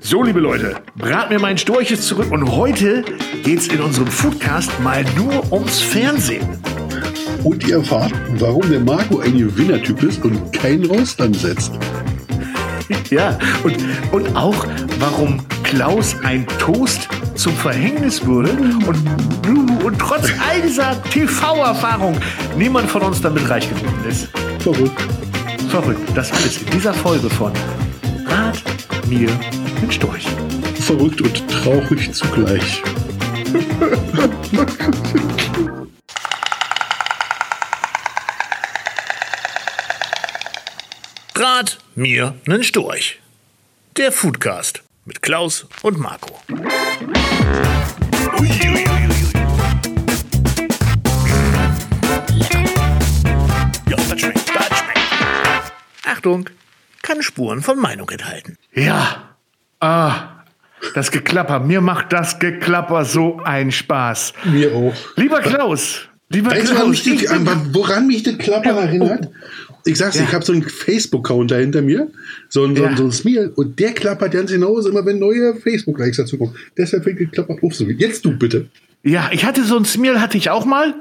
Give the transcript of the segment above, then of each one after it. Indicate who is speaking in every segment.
Speaker 1: So, liebe Leute, brat mir mein Storch ist zurück und heute geht's in unserem Foodcast mal nur ums Fernsehen.
Speaker 2: Und ihr erfahrt, warum der Marco ein Gewinnertyp ist und keinen Rost ansetzt.
Speaker 1: Ja, und, und auch, warum Klaus ein Toast zum Verhängnis wurde und, und trotz all dieser TV-Erfahrung niemand von uns damit reich geworden ist.
Speaker 2: Verrückt.
Speaker 1: Verrückt. Das alles in dieser Folge von Rat mir den Storch.
Speaker 2: Verrückt und traurig zugleich.
Speaker 1: Rat mir nen Storch. Der Foodcast mit Klaus und Marco. Ja, das schmeckt, das schmeckt. Achtung, kann Spuren von Meinung enthalten. Ja, ah, das Geklapper. Mir macht das Geklapper so einen Spaß.
Speaker 2: Mir auch.
Speaker 1: Lieber Klaus, lieber
Speaker 2: Weißt
Speaker 1: Klaus,
Speaker 2: mich,
Speaker 1: ich
Speaker 2: die, woran mich der Klapper
Speaker 1: Ja, oh.
Speaker 2: erinnert? Ich sag's
Speaker 1: Ja.
Speaker 2: ich habe so einen Facebook-Counter hinter mir, so ein, so, ein,
Speaker 1: Ja.
Speaker 2: so ein Smear, und der klappert ganz genauso immer, wenn neue Facebook-Likes dazu kommen. Deshalb fängt der Klapper auf so. Jetzt du bitte.
Speaker 1: Ja, ich hatte so einen Smeal, hatte ich auch mal.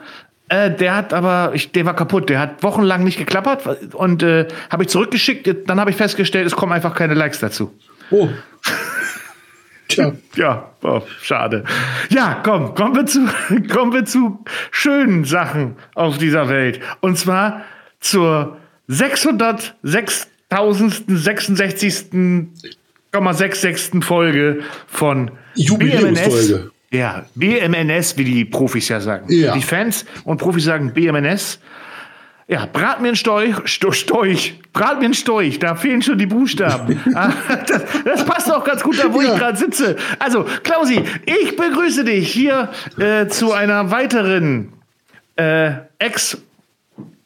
Speaker 1: Äh, der hat aber, ich, der war kaputt. Der hat wochenlang nicht geklappert und äh, habe ich zurückgeschickt. Dann habe ich festgestellt, es kommen einfach keine Likes dazu.
Speaker 2: Oh. Tja,
Speaker 1: Ja, oh, schade. Ja, komm, kommen wir zu, kommen wir zu schönen Sachen auf dieser Welt. Und zwar zur 606.066. Folge von
Speaker 2: Jubiläumsfolge.
Speaker 1: Ja, BMNS, wie die Profis ja sagen.
Speaker 2: Ja.
Speaker 1: Die Fans und Profis sagen BMNS. Ja, brat mir einen Storch, Sto- Storch, brat mir einen Storch, da fehlen schon die Buchstaben. Ah, das, das passt auch ganz gut da, wo
Speaker 2: Ja.
Speaker 1: ich gerade sitze. Also, Klausi, ich begrüße dich hier äh, zu einer weiteren äh,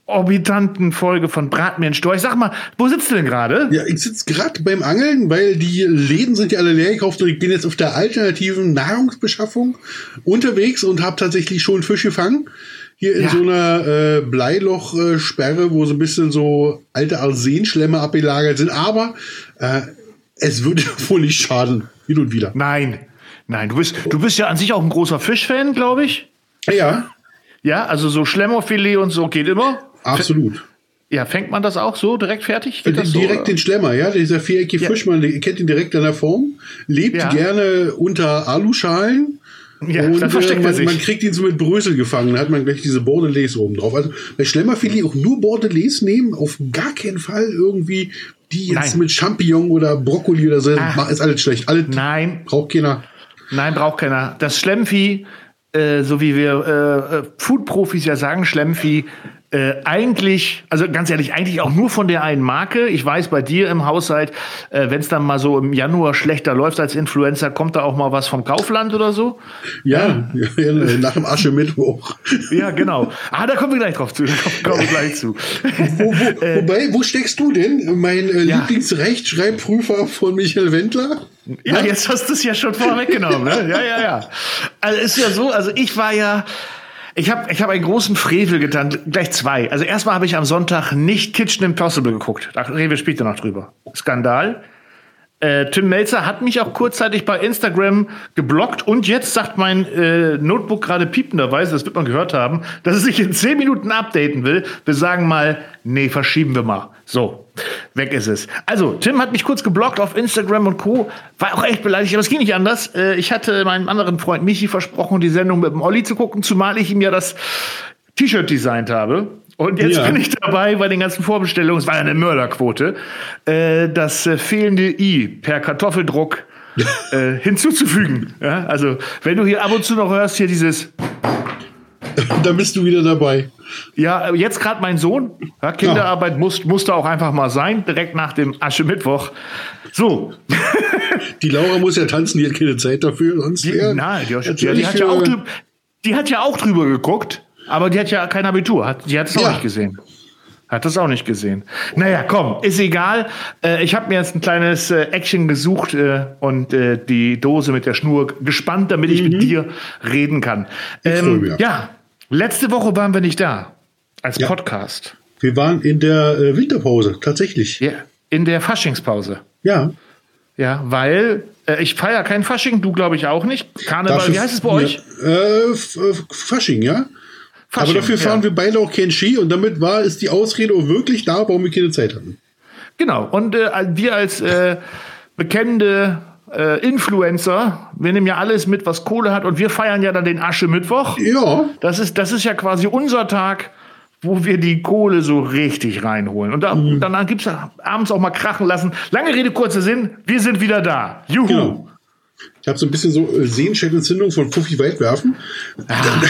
Speaker 1: exorbitanten Folge von Brat mir einen Storch. Sag mal, wo sitzt du denn gerade?
Speaker 2: ja, ich sitze gerade beim Angeln, weil die Läden sind ja alle leer gekauft und ich bin jetzt auf der alternativen Nahrungsbeschaffung unterwegs und habe tatsächlich schon Fisch gefangen. Hier in
Speaker 1: Ja.
Speaker 2: so einer äh, Bleilochsperre, wo so ein bisschen so alte Arsenschlämme abgelagert sind. Aber äh, es würde wohl nicht schaden, hin und wieder.
Speaker 1: Nein, nein, du bist, du bist ja an sich auch ein großer Fischfan, glaube ich.
Speaker 2: Ja,
Speaker 1: Ja, also so Schlemmerfilet und so geht immer.
Speaker 2: Absolut.
Speaker 1: Ja, fängt man das auch so direkt fertig? Geht so,
Speaker 2: direkt
Speaker 1: oder?
Speaker 2: den Schlemmer, ja, dieser viereckige
Speaker 1: Ja.
Speaker 2: Fisch, man kennt ihn direkt an der Form, lebt
Speaker 1: Ja.
Speaker 2: gerne unter Aluschalen.
Speaker 1: Ja,
Speaker 2: und
Speaker 1: da versteckt
Speaker 2: äh,
Speaker 1: er
Speaker 2: man,
Speaker 1: sich.
Speaker 2: man kriegt ihn so mit Brösel gefangen, dann hat man gleich diese Bordelaise oben drauf. Also bei Schlemmerfilet auch nur Bordelaise nehmen, auf gar keinen Fall irgendwie die jetzt
Speaker 1: Nein.
Speaker 2: mit Champignon oder Brokkoli oder so,
Speaker 1: Ah.
Speaker 2: ist alles schlecht. Alles
Speaker 1: Nein,
Speaker 2: braucht keiner.
Speaker 1: nein, braucht keiner. Das Schlemmvieh, äh, so wie wir äh, äh, Food-Profis ja sagen, Schlemmvieh, äh, eigentlich, also ganz ehrlich, eigentlich auch nur von der einen Marke. Ich weiß, bei dir im Haushalt, äh, wenn es dann mal so im Januar schlechter läuft als Influencer, kommt da auch mal was vom Kaufland oder so.
Speaker 2: Ja, ja. ja nach dem Asche-Mittwoch.
Speaker 1: Ja, genau. Ah, da kommen wir gleich drauf zu. Da kommen wir gleich zu.
Speaker 2: Wo, wo, wobei, wo steckst du denn? Mein äh,
Speaker 1: Ja.
Speaker 2: Lieblingsrechtschreibprüfer von Michael Wendler?
Speaker 1: Ja, jetzt hast du es ja schon vorweggenommen, ne? Ja, ja, ja. Also ist ja so, also ich war ja, ich habe ich hab einen großen Frevel getan, gleich zwei. Also erstmal habe ich am Sonntag nicht Kitchen Impossible geguckt. Da reden wir später noch drüber. Skandal. Äh, Tim Melzer hat mich auch kurzzeitig bei Instagram geblockt und jetzt sagt mein äh, Notebook gerade piependerweise, das wird man gehört haben, dass es sich in zehn Minuten updaten will. Wir sagen mal, nee, verschieben wir mal. So, weg ist es. Also, Tim hat mich kurz geblockt auf Instagram und Co. War auch echt beleidigt, aber es ging nicht anders. Äh, ich hatte meinem anderen Freund Michi versprochen, die Sendung mit dem Olli zu gucken, zumal ich ihm ja das T-Shirt designt habe. Und jetzt
Speaker 2: Ja.
Speaker 1: bin ich dabei bei den ganzen Vorbestellungen. Es war ja eine Mörderquote. Äh, das äh, fehlende I per Kartoffeldruck äh, hinzuzufügen. Ja, also, wenn du hier ab und zu noch hörst, hier dieses,
Speaker 2: da bist du wieder dabei.
Speaker 1: ja, jetzt gerade mein Sohn, ja, Kinderarbeit muss, musste auch einfach mal sein, direkt nach dem Aschermittwoch. So,
Speaker 2: Die Laura muss ja tanzen, die hat keine Zeit dafür. Sonst
Speaker 1: die, nein, die, die, die, hat ja auch, drü- die hat ja auch drüber geguckt, aber die hat ja kein Abitur, hat, die hat es auch
Speaker 2: Ja.
Speaker 1: nicht gesehen. Hat das auch nicht gesehen. Naja, komm, ist egal. Äh, ich habe mir jetzt ein kleines äh, Action gesucht äh, und äh, die Dose mit der Schnur gespannt, damit ich mit dir reden kann.
Speaker 2: freu
Speaker 1: Ähm,
Speaker 2: mich.
Speaker 1: ja, letzte Woche waren wir nicht da als
Speaker 2: Ja.
Speaker 1: Podcast.
Speaker 2: Wir waren in der äh, Winterpause, tatsächlich.
Speaker 1: Ja, in der Faschingspause.
Speaker 2: Ja.
Speaker 1: Ja, weil äh, ich feiere kein Fasching, du glaube ich auch nicht. Karneval, wie heißt es bei euch?
Speaker 2: Ja, Fasching, ja.
Speaker 1: Fasching,
Speaker 2: Aber dafür fahren
Speaker 1: ja.
Speaker 2: wir beide auch kein Ski und damit war ist die Ausrede auch wirklich da, warum wir keine Zeit hatten.
Speaker 1: Genau. Und äh, wir als äh, bekennende äh, Influencer, wir nehmen ja alles mit, was Kohle hat, und wir feiern ja dann den Asche-Mittwoch.
Speaker 2: Ja,
Speaker 1: Das ist, das ist ja quasi unser Tag, wo wir die Kohle so richtig reinholen. Und da,
Speaker 2: Mhm.
Speaker 1: dann gibt's ja abends auch mal krachen lassen. Lange Rede, kurzer Sinn, wir sind wieder da. Juhu.
Speaker 2: Genau. Ich habe so ein bisschen so äh, Sehenscheidentzündung von Fuffi Weitwerfen.
Speaker 1: Ah.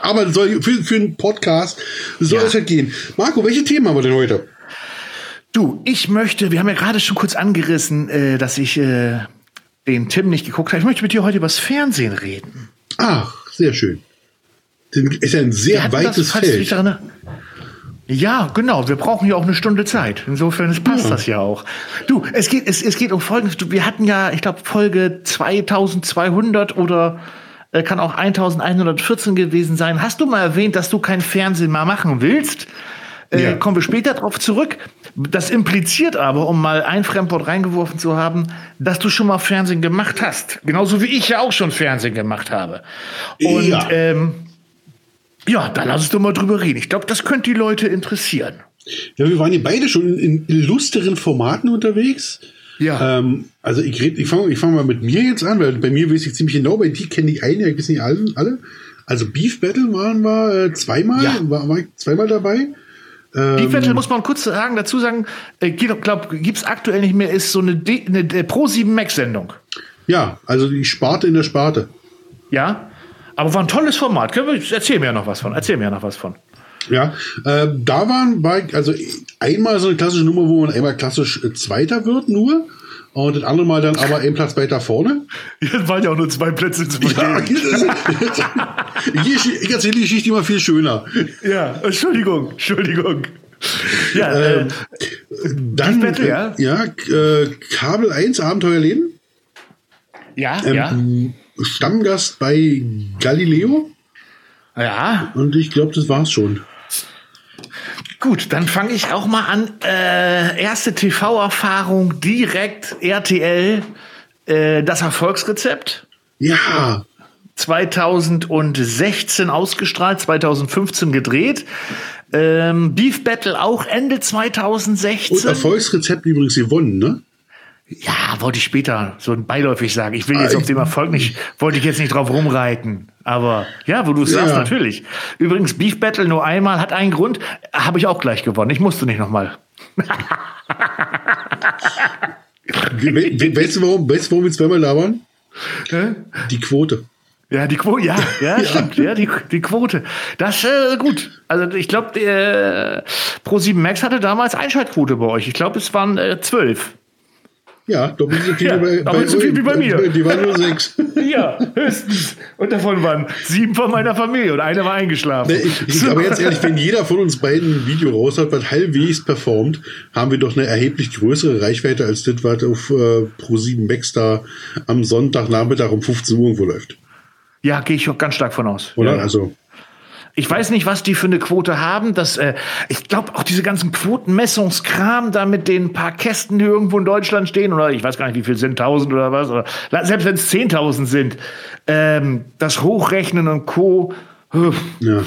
Speaker 2: Aber soll, für, für einen Podcast soll es ja gehen. Marco, welche Themen haben wir denn heute?
Speaker 1: Du, ich möchte, wir haben ja gerade schon kurz angerissen, äh, dass ich äh, den Tim nicht geguckt habe. Ich möchte mit dir heute über das Fernsehen reden.
Speaker 2: Ach, sehr schön. Ist ja ein sehr weites Feld.
Speaker 1: Ja, genau. Wir brauchen ja auch eine Stunde Zeit. Insofern es passt das ja auch. Du, es geht, es, es geht um Folgendes. Wir hatten ja, ich glaube, Folge 2200 oder äh, kann auch 1114 gewesen sein. Hast du mal erwähnt, dass du kein Fernsehen mehr machen willst? Äh,
Speaker 2: Ja.
Speaker 1: Kommen wir später darauf zurück. Das impliziert aber, um mal ein Fremdwort reingeworfen zu haben, dass du schon mal Fernsehen gemacht hast. Genauso wie ich ja auch schon Fernsehen gemacht habe. Und
Speaker 2: Ja.
Speaker 1: ähm, ja, da lass uns doch mal drüber reden. Ich glaube, das könnte die Leute interessieren.
Speaker 2: Ja, wir waren ja beide schon in illustren Formaten unterwegs.
Speaker 1: Ja.
Speaker 2: Ähm, also ich, red- ich fange ich fang mal mit mir jetzt an, weil bei mir weiß ich ziemlich genau, bei die kenne ich einige, ich weiß nicht alle. alle. Also Beef Battle waren wir äh, zweimal,
Speaker 1: Ja.
Speaker 2: war, war ich zweimal dabei. Ähm,
Speaker 1: Die Battle muss man kurz sagen, dazu sagen, äh, glaube, gibt's aktuell nicht mehr, ist so eine, D- eine, eine Pro 7 Max Sendung.
Speaker 2: Ja, also die Sparte in der Sparte.
Speaker 1: Ja. Aber war ein tolles Format. Erzähl mir ja noch was von. Erzähl mir ja noch was von.
Speaker 2: Ja, äh, da waren war ich, also einmal so eine klassische Nummer, wo man einmal klassisch äh, Zweiter wird nur und das andere Mal dann aber einen Platz weiter vorne.
Speaker 1: Jetzt waren ja auch nur zwei Plätze zu
Speaker 2: Ja, ich, erzähle die Geschichte immer viel schöner.
Speaker 1: ja. Entschuldigung, Entschuldigung. Ja,
Speaker 2: Ähm,
Speaker 1: äh,
Speaker 2: Dann,
Speaker 1: Beef Battle,
Speaker 2: äh,
Speaker 1: ja?
Speaker 2: ja, äh, Kabel 1 Abenteuerleben.
Speaker 1: ja,
Speaker 2: Ähm,
Speaker 1: ja.
Speaker 2: Stammgast bei Galileo.
Speaker 1: Ja,
Speaker 2: Und ich glaube, das war's schon.
Speaker 1: gut, dann fange ich auch mal an. Äh, erste TV-Erfahrung direkt RTL, äh, das Erfolgsrezept.
Speaker 2: Ja,
Speaker 1: 2016 ausgestrahlt, 2015 gedreht. Ähm, Beef Battle auch Ende
Speaker 2: und
Speaker 1: 2016.
Speaker 2: Erfolgsrezept übrigens gewonnen, ne?
Speaker 1: Ja, wollte ich später so beiläufig sagen. Ich will jetzt auf dem Erfolg nicht, wollte ich jetzt nicht drauf rumreiten. Aber ja, wo du es sagst,
Speaker 2: Ja.
Speaker 1: natürlich. Übrigens, Beef Battle nur einmal hat einen Grund, habe ich auch gleich gewonnen. Ich musste nicht nochmal.
Speaker 2: We we weißt du, warum, weißt du, warum wir zweimal da waren? Die Quote.
Speaker 1: Ja, die Quote, ja, ja, stimmt, ja, die, die Quote. Das, äh, gut. Also, ich glaube, der Pro7 Max hatte damals Einschaltquote bei euch. Ich glaube, es waren äh, zwölf.
Speaker 2: Ja, doppelt so viel
Speaker 1: Ja,
Speaker 2: wie bei,
Speaker 1: doppelt so viel wie bei mir.
Speaker 2: Die waren nur sechs.
Speaker 1: Ja, höchstens. Und davon waren sieben von meiner Familie und einer war eingeschlafen.
Speaker 2: Nee, ich, ich, aber jetzt ehrlich, wenn jeder von uns beiden ein Video raus hat, was halbwegs performt, haben wir doch eine erheblich größere Reichweite als das, was auf äh, Pro7 Max da am Sonntagnachmittag um 15 Uhr irgendwo läuft.
Speaker 1: Ja, gehe ich auch ganz stark von aus.
Speaker 2: Oder?
Speaker 1: Ja.
Speaker 2: Also,
Speaker 1: Ich weiß nicht, was die für eine Quote haben. Das, äh, ich glaube, auch diese ganzen Quotenmessungskram da mit den paar Kästen, die irgendwo in Deutschland stehen, oder ich weiß gar nicht, wie viel sind, 1000 oder was, oder selbst wenn es 10.000 sind, ähm, das Hochrechnen und Co.,
Speaker 2: ja.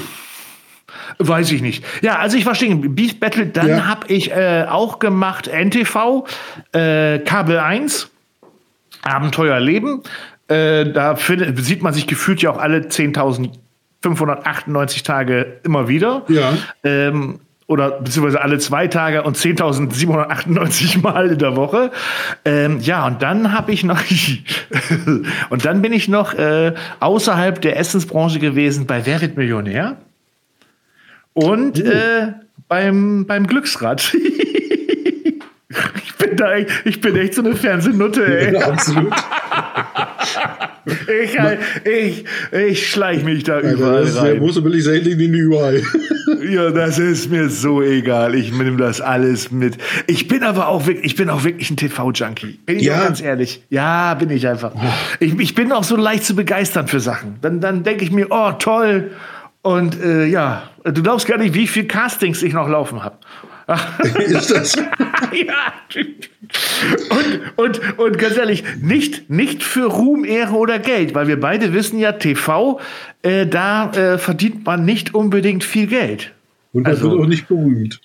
Speaker 1: weiß ich nicht. Ja, also ich war stehen. Beef Battle, dann
Speaker 2: Ja.
Speaker 1: habe ich äh, auch gemacht NTV, äh, Kabel 1, Abenteuer Leben. Äh, da findet, sieht man sich gefühlt ja auch alle 10.598 Tage immer wieder.
Speaker 2: Ja.
Speaker 1: Ähm, oder beziehungsweise alle zwei Tage und 10.798 Mal in der Woche. Ähm, ja, und dann habe ich noch, und dann bin ich noch äh, außerhalb der Essensbranche gewesen bei Wer wird Millionär? Und äh, beim, beim Glücksrad. ich, bin da, echt- ich bin echt so eine Fernsehnutte, ey.
Speaker 2: ja, absolut.
Speaker 1: Ich, ich, ich schleich mich da
Speaker 2: Alter,
Speaker 1: überall
Speaker 2: das
Speaker 1: rein.
Speaker 2: muss billig sein, liegen die überall.
Speaker 1: Ja, das ist mir so egal. Ich nehme das alles mit. Ich bin aber auch wirklich, ich bin auch wirklich ein TV-Junkie. Bin ich
Speaker 2: Ja.
Speaker 1: auch ganz ehrlich. Ja, bin ich einfach. Ich, ich bin auch so leicht zu begeistern für Sachen. Dann, dann denke ich mir, oh, toll. Und äh, ja, du glaubst gar nicht, wie viel Castings ich noch laufen habe.
Speaker 2: ist das?
Speaker 1: ja. Und, und, und ganz ehrlich, nicht, nicht für Ruhm, Ehre oder Geld, weil wir beide wissen ja, TV, äh, da äh, verdient man nicht unbedingt viel Geld.
Speaker 2: Und das
Speaker 1: Also-
Speaker 2: wird auch nicht berühmt.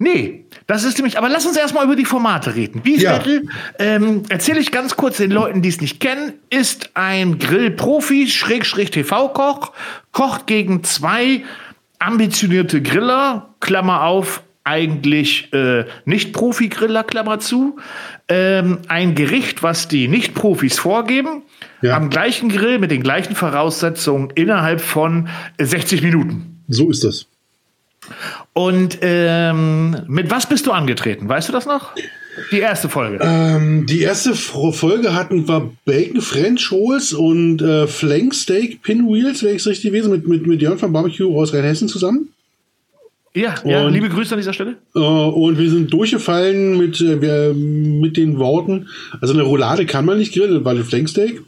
Speaker 1: Nee, das ist nämlich, aber lass uns erstmal über die Formate reden. Beefviertel, ähm, erzähle ich ganz kurz den Leuten, die es nicht kennen, ist ein Grillprofi, Schrägstrich TV-Koch, kocht gegen zwei ambitionierte Griller, Klammer auf, eigentlich äh, Nicht-Profi-Griller, Klammer zu. Ähm, ein Gericht, was die Nicht-Profis vorgeben,
Speaker 2: Ja.
Speaker 1: am gleichen Grill mit den gleichen Voraussetzungen innerhalb von äh, 60 Minuten.
Speaker 2: So ist das.
Speaker 1: Und ähm, mit was bist du angetreten? Weißt du das noch? Die erste Folge.
Speaker 2: Ähm, die erste Folge hatten wir Bacon French Rolls und äh, Flank Steak Pinwheels, wenn ich es richtig gewesen, mit, mit, mit Jörn von Barbecue aus Rheinhessen zusammen.
Speaker 1: Ja, ja,
Speaker 2: und-
Speaker 1: liebe Grüße an dieser Stelle.
Speaker 2: Äh, und wir sind durchgefallen mit, äh, mit den Worten, also eine Roulade kann man nicht grillen, war ein Flanksteak.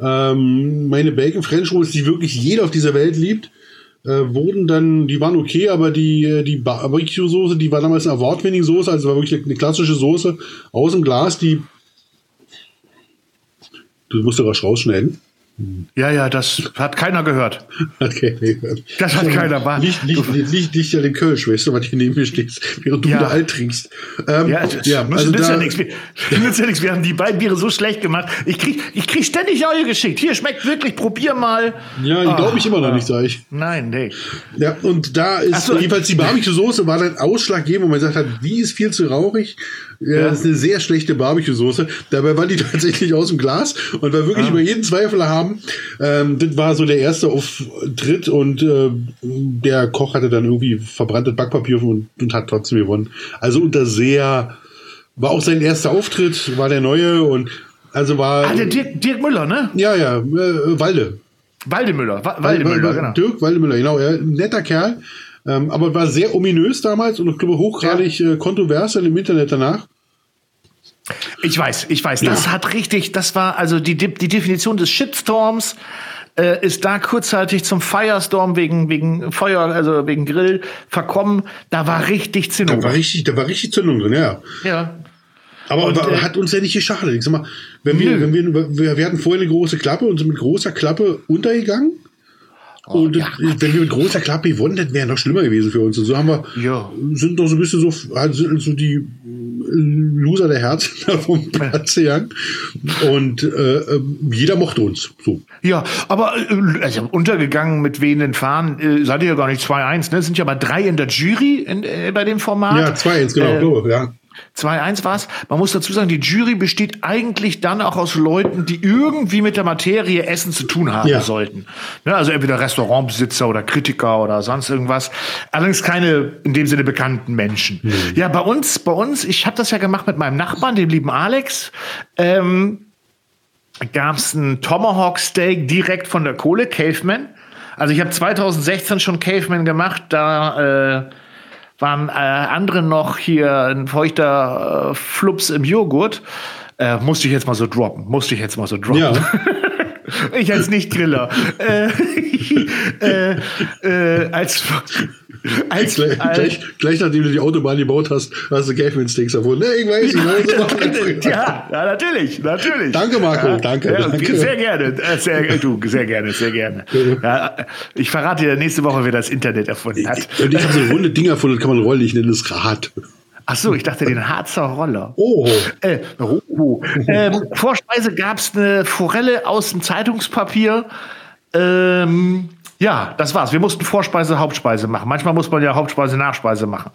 Speaker 2: Ähm, meine Bacon French Rolls, die wirklich jeder auf dieser Welt liebt, äh, wurden dann, die waren okay, aber die, äh, die Barbecue-Soße, die war damals eine Award-Winning-Soße, also war wirklich eine klassische Soße aus dem Glas, die Du musst rasch rausschneiden.
Speaker 1: Ja, ja, das hat keiner gehört.
Speaker 2: Hat keiner gehört.
Speaker 1: Das hat keiner wahr.
Speaker 2: Liegt, liegt, liegt, liegt, liegt ja den Kölsch, weißt du, was hier neben mir stehst, während du
Speaker 1: Ja.
Speaker 2: wieder alt trinkst. Ähm,
Speaker 1: Ja, das
Speaker 2: ja,
Speaker 1: nützt,
Speaker 2: also
Speaker 1: nützt ja
Speaker 2: da,
Speaker 1: nichts. Wir, ja nichts. Wir haben die beiden Biere so schlecht gemacht. Ich krieg, ich krieg ständig neue geschickt. Hier schmeckt wirklich, probier mal.
Speaker 2: ja, die glaube ich immer noch nicht, sag ich.
Speaker 1: Nein, nee.
Speaker 2: Ja, und da ist
Speaker 1: so.
Speaker 2: jedenfalls die Barbecue-Soße war dann ausschlaggebend, wo man gesagt hat, die ist viel zu rauchig. Ja. Das ist eine sehr schlechte Barbecue-Soße. Dabei war die tatsächlich aus dem Glas und war wirklich über jeden Zweifel haben. Ähm, das war so der erste Auftritt und äh, der Koch hatte dann irgendwie verbranntes Backpapier und, und hat trotzdem gewonnen. Also unter sehr, war auch sein erster Auftritt, war der neue und also war,
Speaker 1: Ah, der Dirk, Dirk Müller, ne?
Speaker 2: ja, ja, äh, Walde.
Speaker 1: Waldemüller. Wa- Waldemüller,
Speaker 2: Wal-
Speaker 1: genau.
Speaker 2: Dirk Waldemüller, genau. Ein netter Kerl. Ähm, aber war sehr ominös damals und ich glaube hochgradig äh, kontrovers im Internet danach.
Speaker 1: Ich weiß, ich weiß. Das hat richtig, das war also die, die Definition des Shitstorms äh, ist da kurzzeitig zum Firestorm wegen, wegen Feuer, also wegen Grill verkommen. Da war richtig
Speaker 2: Da
Speaker 1: Zinnung.
Speaker 2: war richtig, da war richtig Zündung drin, ja.
Speaker 1: Ja.
Speaker 2: Aber
Speaker 1: Und,
Speaker 2: war,
Speaker 1: äh,
Speaker 2: hat uns ja nicht geschadet. Ich sag mal, wenn wir,
Speaker 1: Nö.
Speaker 2: wenn wir, wir, wir hatten vorher eine große Klappe und sind mit großer Klappe untergegangen. Und
Speaker 1: Oh, ja.
Speaker 2: das, wenn wir mit großer Klappe gewonnen hätten, wäre noch schlimmer gewesen für uns. Und so haben wir,
Speaker 1: Ja.
Speaker 2: sind doch so ein bisschen so, also sind so die Loser der Herzen da vom Platz gegangen. Und äh, äh, jeder mochte uns. So.
Speaker 1: Ja, aber äh, also untergegangen mit wehenden Fahnen äh, seid ihr ja gar nicht 2-1, ne? Es sind ja mal drei in der Jury in, äh, bei dem Format.
Speaker 2: Ja, 2-1, genau.
Speaker 1: Äh,
Speaker 2: ja.
Speaker 1: 2-1 war's. Man muss dazu sagen, die Jury besteht eigentlich dann auch aus Leuten, die irgendwie mit der Materie Essen zu tun haben
Speaker 2: Ja.
Speaker 1: sollten. Ne, also entweder Restaurantbesitzer oder Kritiker oder sonst irgendwas. Allerdings keine in dem Sinne bekannten Menschen. Ja, bei uns, bei uns, ich habe das ja gemacht mit meinem Nachbarn, dem lieben Alex. Ähm, gab's ein Tomahawk Steak direkt von der Kohle, Caveman. Also ich habe 2016 schon Caveman gemacht, da äh, waren äh, andere noch hier ein feuchter äh, Flups im Joghurt. Äh, musste ich jetzt mal so droppen. Musste ich jetzt mal so droppen.
Speaker 2: Ja.
Speaker 1: Ich als Nicht-Griller. äh, äh, äh, als, als,
Speaker 2: Gleich,
Speaker 1: als,
Speaker 2: gleich, gleich nachdem du die Autobahn gebaut hast, hast du Caveman Steaks erfunden. Ne, ich weiß, ich weiß. wir früher.
Speaker 1: ja, ja, natürlich, natürlich.
Speaker 2: Danke, Marco,
Speaker 1: ja,
Speaker 2: danke,
Speaker 1: Ja,
Speaker 2: danke.
Speaker 1: Sehr gerne, äh, sehr, du, sehr gerne, sehr gerne. Ja, ich verrate dir nächste Woche, wer das Internet erfunden hat.
Speaker 2: Und ich habe so runde Dinger erfunden, kann man rollen, ich nenne das Rad.
Speaker 1: Ach so, ich dachte den Harzer Roller.
Speaker 2: Oh.
Speaker 1: Äh, oh, oh. Ähm, Vorspeise gab's eine Forelle aus dem Zeitungspapier. Ähm, ja, das war's. Wir mussten Vorspeise, Hauptspeise machen. Manchmal muss man ja Hauptspeise, Nachspeise machen.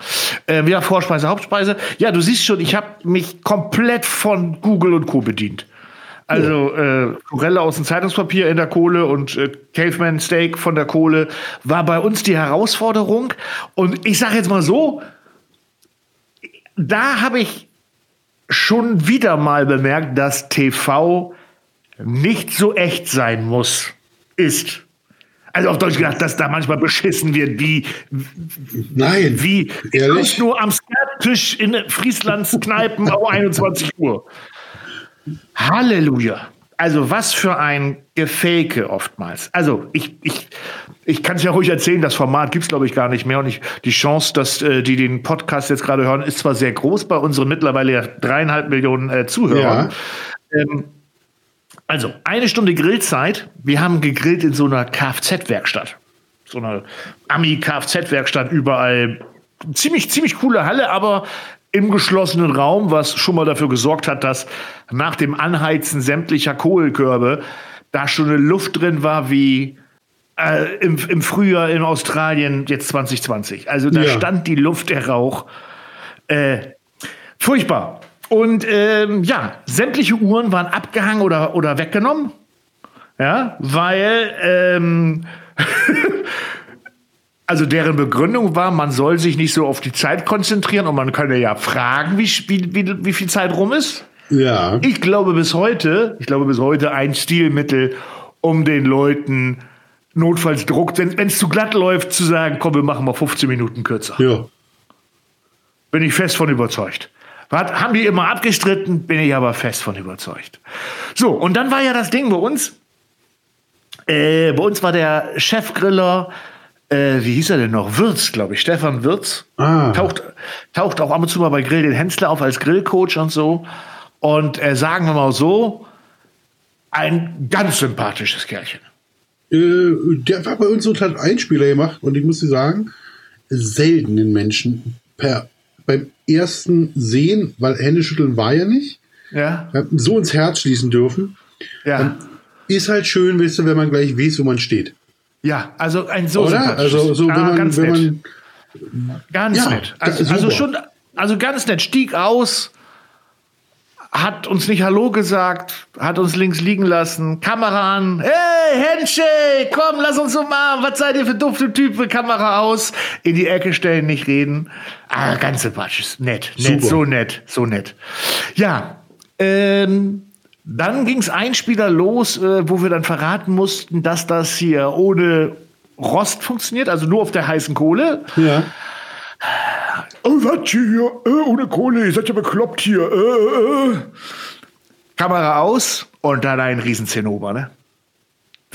Speaker 1: Äh, ja, Vorspeise, Hauptspeise. Ja, du siehst schon, ich habe mich komplett von Google und Co. bedient. Also äh, Forelle aus dem Zeitungspapier in der Kohle und äh, Caveman Steak von der Kohle war bei uns die Herausforderung. Und ich sage jetzt mal so, da habe ich schon wieder mal bemerkt, dass TV nicht so echt sein muss, ist. Also auf Deutsch gedacht, dass da manchmal beschissen wird, wie,
Speaker 2: Nein.
Speaker 1: wie
Speaker 2: Ehrlich?
Speaker 1: nur am Skatisch in Frieslands Kneipen auf 21 Uhr. Halleluja. Also was für ein Gefake oftmals. Also ich, ich, ich kann es ja ruhig erzählen, das Format gibt's glaube ich gar nicht mehr und ich, die Chance, dass äh, die den Podcast jetzt gerade hören, ist zwar sehr groß bei unseren mittlerweile ja dreieinhalb Millionen äh, Zuhörern. Ja. Ähm, also eine Stunde Grillzeit. Wir haben gegrillt in so einer Kfz-Werkstatt. So eine Ami-Kfz-Werkstatt überall. Ziemlich, ziemlich coole Halle, aber im geschlossenen Raum, was schon mal dafür gesorgt hat, dass nach dem Anheizen sämtlicher Kohlekörbe da schon eine Luft drin war wie äh, im, im Frühjahr in Australien jetzt 2020. Also da ja. stand die Luft, der Rauch. Äh, furchtbar. Und ähm, ja, sämtliche Uhren waren abgehangen oder, oder weggenommen. Ja, weil ähm, Also deren Begründung war, man soll sich nicht so auf die Zeit konzentrieren und man könne ja fragen, wie, wie, wie viel Zeit rum ist.
Speaker 2: Ja.
Speaker 1: Ich glaube bis heute, ich glaube bis heute ein Stilmittel, um den Leuten notfalls Druck, wenn es zu glatt läuft, zu sagen, komm, wir machen mal 15 Minuten kürzer.
Speaker 2: Ja.
Speaker 1: Bin ich fest von überzeugt. Hat, haben die immer abgestritten, bin ich aber fest von überzeugt. So, und dann war ja das Ding bei uns. Äh, bei uns war der Chefgriller äh, wie hieß er denn noch? Wirz, glaube ich. Stefan Wirz. Ah. Taucht, taucht auch ab und zu mal bei Grill den Hensler auf als Grillcoach und so. Und äh, sagen wir mal so, ein ganz sympathisches Kerlchen.
Speaker 2: Äh, der war bei uns und hat Einspieler gemacht und ich muss dir sagen, selten den Menschen per, beim ersten Sehen, weil Händeschütteln war ja nicht,
Speaker 1: ja.
Speaker 2: so ins Herz schließen dürfen.
Speaker 1: Ja.
Speaker 2: Ist halt schön, weißt du, wenn man gleich weiß, wo man steht.
Speaker 1: Ja, also ein so
Speaker 2: Oder? Also so, wenn man,
Speaker 1: ganz
Speaker 2: wenn
Speaker 1: nett.
Speaker 2: man
Speaker 1: ganz
Speaker 2: ja,
Speaker 1: nett. Also, also, schon, also ganz nett. Stieg aus, hat uns nicht Hallo gesagt, hat uns links liegen lassen, Kamera an. Hey, Handshake, komm, lass uns umarmen. Was seid ihr für dufte Typen? Kamera aus, in die Ecke stellen, nicht reden. Ah, ganz sympathisch, nett, nett, Super. so nett, so nett. Ja, ähm, dann ging es Einspieler los, äh, wo wir dann verraten mussten, dass das hier ohne Rost funktioniert, also nur auf der heißen Kohle.
Speaker 2: Ja.
Speaker 1: Oh, was hier? Äh, ohne Kohle, ihr seid ja bekloppt hier. Äh, äh. äh. Kamera aus und dann ein Riesenzinnober, ne?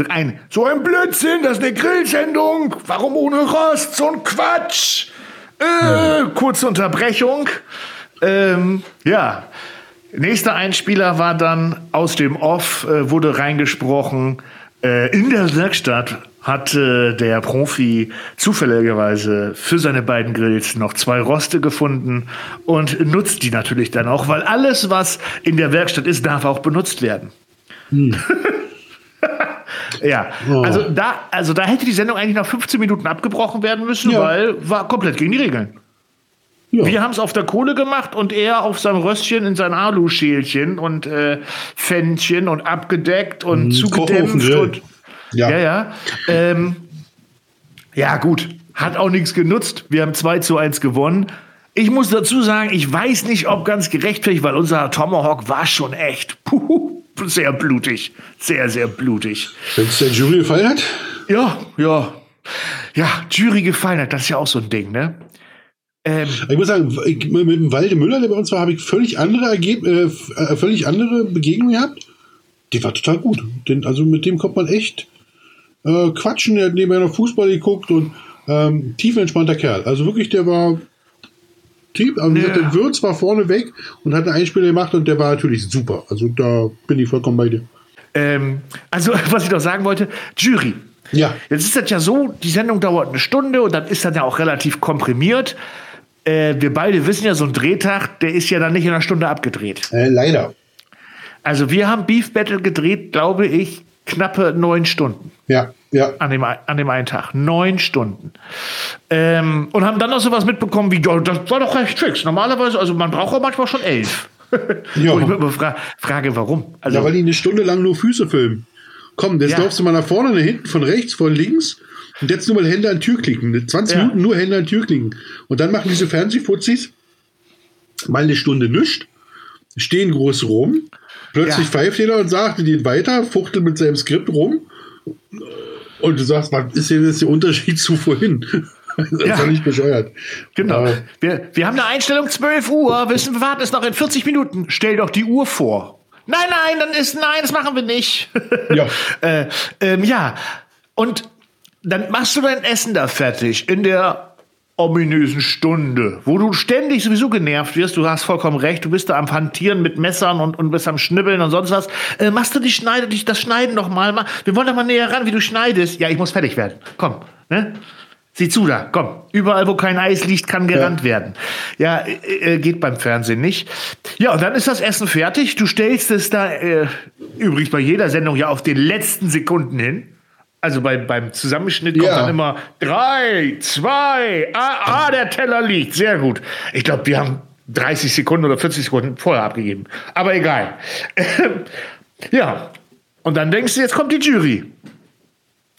Speaker 1: Ein, so ein Blödsinn, das ist eine Grillsendung. Warum ohne Rost? So ein Quatsch. Äh. Kurze Unterbrechung. Ähm, ja, Nächster Einspieler war dann aus dem Off, äh, wurde reingesprochen. Äh, in der Werkstatt hat äh, der Profi zufälligerweise für seine beiden Grills noch zwei Roste gefunden und nutzt die natürlich dann auch, weil alles, was in der Werkstatt ist, darf auch benutzt werden. Hm. ja, oh. also da, also da hätte die Sendung eigentlich nach 15 Minuten abgebrochen werden müssen, ja. weil war komplett gegen die Regeln. Ja. Wir haben es auf der Kohle gemacht und er auf seinem Röstchen in sein Aluschälchen und äh, Pfännchen und abgedeckt und mhm, zugedämpft und ja, ja. Ja, ähm, ja, gut. Hat auch nichts genutzt. Wir haben 2 zu 1 gewonnen. Ich muss dazu sagen, ich weiß nicht, ob ganz gerechtfertigt, weil unser Tomahawk war schon echt puh, sehr blutig. Sehr, sehr blutig.
Speaker 2: Wenn es der Jury gefallen hat?
Speaker 1: Ja, ja. Ja, Jury gefallen hat, das ist ja auch so ein Ding, ne?
Speaker 2: Ähm, ich muss sagen, ich, mit dem Walde Müller, der bei uns war, habe ich völlig andere Ergeb äh, äh, völlig andere Begegnungen gehabt. Die war total gut. Den, also mit dem kommt man echt äh, quatschen. Der hat nebenbei noch Fußball geguckt und ähm, tiefenentspannter Kerl. Also wirklich, der war Typ, also ja. der Würz war vorne weg und hat eine Einspieler gemacht und der war natürlich super. Also da bin ich vollkommen bei dir.
Speaker 1: Ähm, also, was ich noch sagen wollte, Jury.
Speaker 2: Ja.
Speaker 1: Jetzt ist das ja so, die Sendung dauert eine Stunde und dann ist das ja auch relativ komprimiert äh, wir beide wissen ja, so ein Drehtag, der ist ja dann nicht in einer Stunde abgedreht.
Speaker 2: Äh, leider.
Speaker 1: Also wir haben Beef Battle gedreht, glaube ich, knappe neun Stunden.
Speaker 2: Ja, ja.
Speaker 1: An dem, an dem einen Tag. Neun Stunden. Ähm, und haben dann noch sowas mitbekommen wie, ja, das war doch recht fix. Normalerweise, also man braucht auch manchmal schon elf. Ja. Wo ich mich fra frage, warum?
Speaker 2: Also, ja, weil die eine Stunde lang nur Füße filmen. Komm, jetzt ja. läufst du mal nach vorne, nach hinten, von rechts, von links und jetzt nur mal Hände an Tür klicken. 20 ja. Minuten nur Hände an Tür klicken. Und dann machen diese Fernsehfuzis mal eine Stunde nischt, stehen groß rum. Plötzlich ja. pfeift jeder und sagt, die weiter, fuchtelt mit seinem Skript rum. Und du sagst, was ist denn jetzt der Unterschied zu vorhin? Das ist ja. nicht bescheuert.
Speaker 1: Genau. Wir, wir haben eine Einstellung 12 Uhr. Wissen wir warten es noch in 40 Minuten. Stell doch die Uhr vor. Nein, nein, dann ist, nein, das machen wir nicht.
Speaker 2: Ja.
Speaker 1: äh, ähm, ja. Und dann machst du dein Essen da fertig in der ominösen Stunde, wo du ständig sowieso genervt wirst. Du hast vollkommen recht. Du bist da am Hantieren mit Messern und, und bist am Schnibbeln und sonst was. Äh, machst du die Schneide, dich das Schneiden noch mal? Wir wollen doch mal näher ran, wie du schneidest. Ja, ich muss fertig werden. Komm, ne? Sieh zu da, komm. Überall, wo kein Eis liegt, kann gerannt ja. werden. Ja, äh, äh, geht beim Fernsehen nicht. Ja, und dann ist das Essen fertig. Du stellst es da, äh, übrigens bei jeder Sendung ja auf den letzten Sekunden hin. Also bei, beim Zusammenschnitt kommt ja. dann immer drei, zwei, ah, ah, der Teller liegt. Sehr gut. Ich glaube, wir haben 30 Sekunden oder 40 Sekunden vorher abgegeben. Aber egal. ja. Und dann denkst du, jetzt kommt die Jury.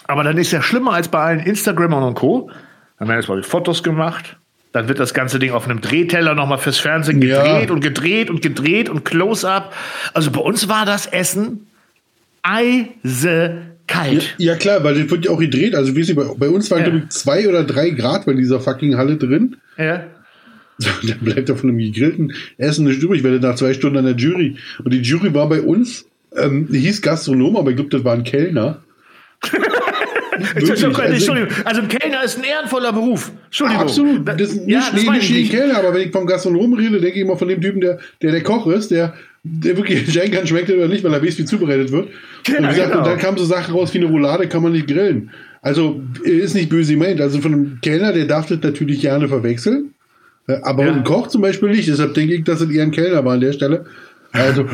Speaker 1: Aber dann ist ja schlimmer als bei allen Instagrammern und Co. Dann werden erstmal die Fotos gemacht. Dann wird das ganze Ding auf einem Drehteller nochmal fürs Fernsehen gedreht ja. und gedreht und gedreht und Close-up. Also bei uns war das Essen eise kalt.
Speaker 2: Ja, ja, klar, weil das wird ja auch gedreht. Also wie sie bei, bei uns waren, ja. glaube ich, zwei oder drei Grad bei dieser fucking Halle drin.
Speaker 1: Ja.
Speaker 2: So, dann bleibt da von einem gegrillten Essen nicht übrig, weil nach zwei Stunden an der Jury. Und die Jury war bei uns, ähm, hieß Gastronom, aber ich glaube, das war ein Kellner.
Speaker 1: Entschuldigung, also, also Kellner ist ein ehrenvoller Beruf. Entschuldigung.
Speaker 2: Absolut. Das ist nicht, ja, das nee, nicht Kellner, aber wenn ich vom Gastronom rede, denke ich immer von dem Typen, der der, der Koch ist, der, der wirklich entscheiden kann, schmeckt oder nicht, weil er weiß, wie zubereitet wird. Genau, und, gesagt, genau. und dann kamen so Sachen raus wie eine Roulade, kann man nicht grillen. Also ist nicht böse gemeint. Also von einem Kellner, der darf das natürlich gerne verwechseln. Äh, aber ja. ein Koch zum Beispiel nicht. Deshalb denke ich, dass es eher ein Kellner war an der Stelle. Also.